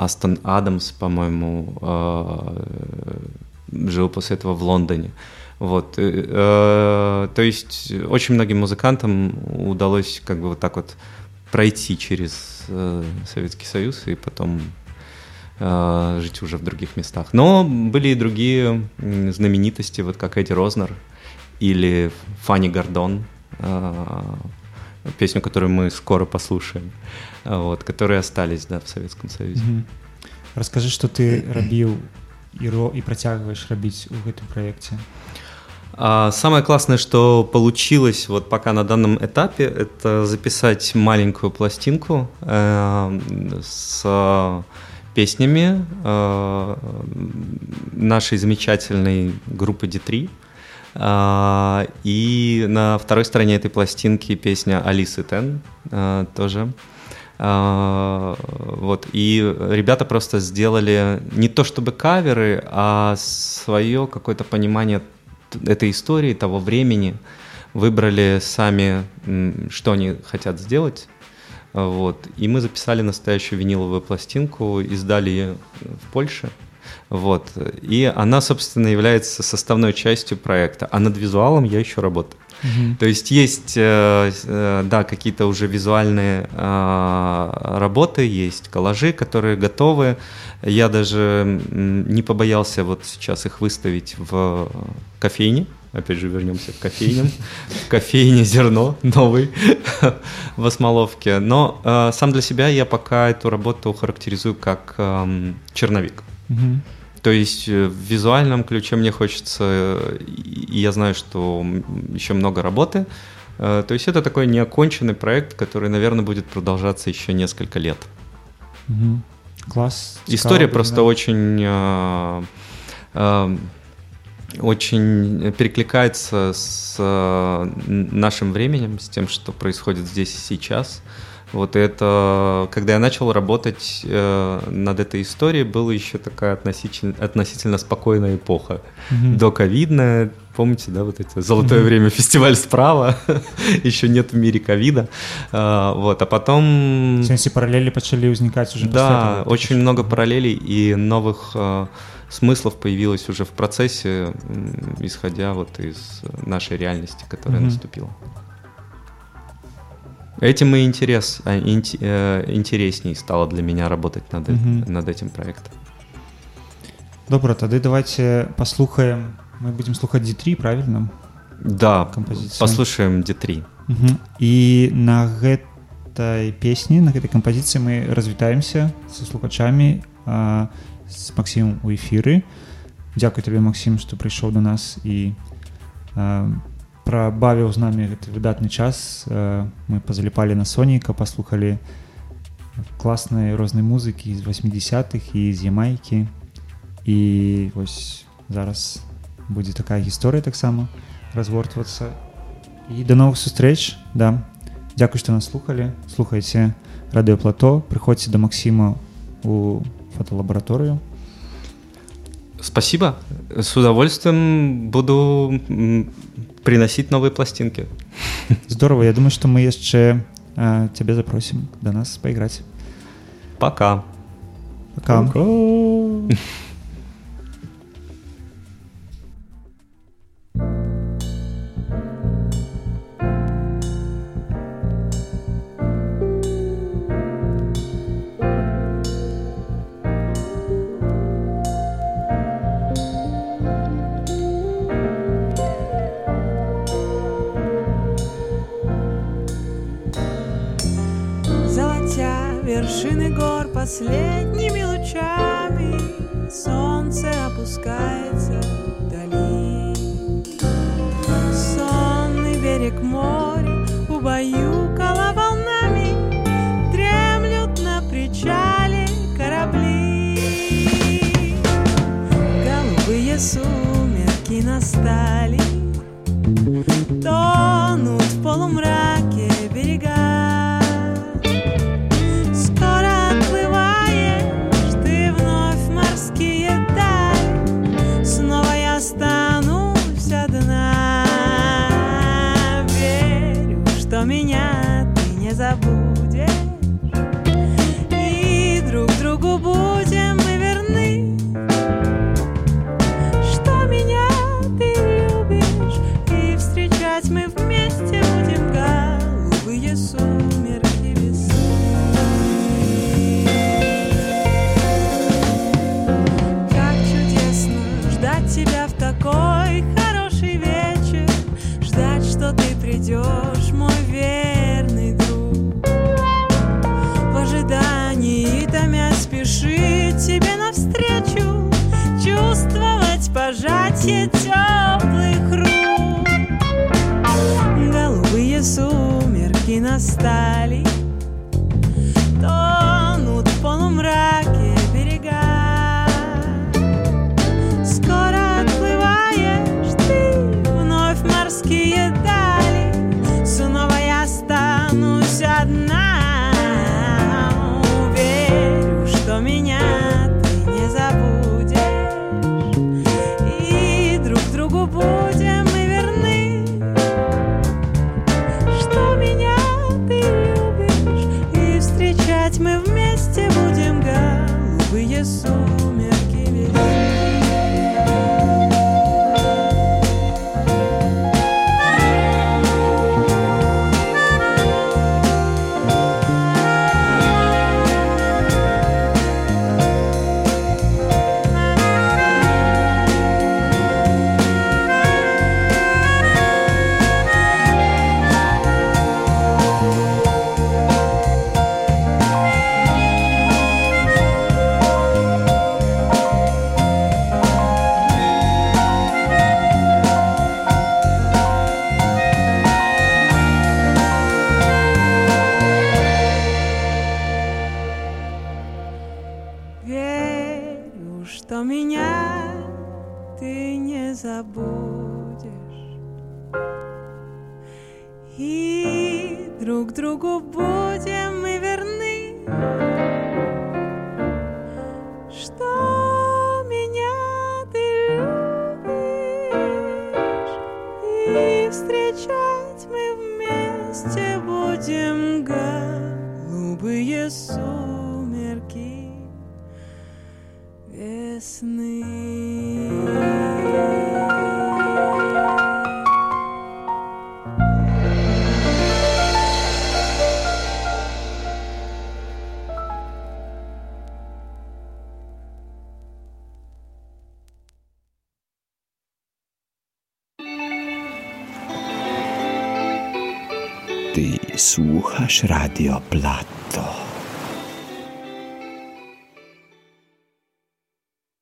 А, Астон Адамс, по-моему, э, жил после этого в Лондоне. Вот. э, э, То есть очень многим музыкантам удалось как бы вот так вот пройти через э, Советский Союз и потом жить уже в других местах. Но были и другие знаменитости, вот как Эдди Рознер или Фанни Гордон, песню, которую мы скоро послушаем, э, вот, которые остались да, в Советском Союзе. Мгм. Раскажы што ты рабіў і ро і працягваеш рабіць у гэтым праекце А самое классное, что получилось вот пока на данном этапе, это записать маленькую пластинку э, с э, песнями э, нашей замечательной группы D3. А, и на второй стороне этой пластинки песня Алисы Тен э, тоже. А, вот, и ребята просто сделали не то чтобы каверы, а свое какое-то понимание этой истории, того времени, выбрали сами, что они хотят сделать. А, Вот. И мы записали настоящую виниловую пластинку, издали ее в Польше. Вот. И она, собственно, является составной частью проекта. А над визуалом я еще работаю. То есть есть, э, э, да, какие-то уже визуальные э, работы, есть коллажи, которые готовы. Я даже не побоялся вот сейчас их выставить в кофейне. Опять же, вернемся к кофейням. В кофейне «Зерно» новый в Осмоловке. Но э, сам для себя я пока эту работу характеризую как эм, черновик. То есть э, в визуальном ключе мне хочется, и я знаю, что еще много работы. Э, То есть это такой неоконченный проект, который, наверное, будет продолжаться еще несколько лет. Мгм. класс История цікава просто буде, очень, э, очень перекликается с нашим временем, с тем, что происходит здесь и сейчас. Вот это, когда я начал работать э, над этой историей, была еще такая относительно, относительно спокойная эпоха. Мгм. Доковидная, помните, да, вот это золотое время фестиваль справа, еще нет в мире ковида. А, Вот, а потом... В сэнсе паралелі пачалі ўзнікаць уже Да, очень много параллелей и новых э, смыслов появилось уже в процессе, м, исходя вот из нашей реальности, которая Мгм. наступила. Этим и интерес, а, инте- э, интересней стало для меня работать над, э- Мгм. над этим проектом. Добра, тады давайте паслухаем мы будем слухаць D3 правильно Да, Композицию. послушаем D3. Мгм. і на гэтай песні на гэтай кампазіцыі мы развітаемся са слухачамі а, з Максімом у эфіры Дзякуй табе Максім што прыйшоў до нас і а, прабавіў з намі гэты выдатны час а, мы пазаліпалі на соніка паслухалі класнай рознай музыкі з 80-х і з ямайкі і вось зараз будзе такая гісторыя таксама развортвацца і да новых сустрэч да Дзякуй што нас слухалі слухайце радыёплато прыходзьце да Максіма у фотолабараторыю Спасибо. С удовольствием буду м, приносить новые пластинки. здорово Я думаю што мы яшчэ а, цябе запросім да нас пайграць Пока. пока Золотя последними лучами Солнце опускается вдали. Сонный берег моря убаюкала волнами Дремлют на причале корабли. Голубые сумерки настали сумерки your blood.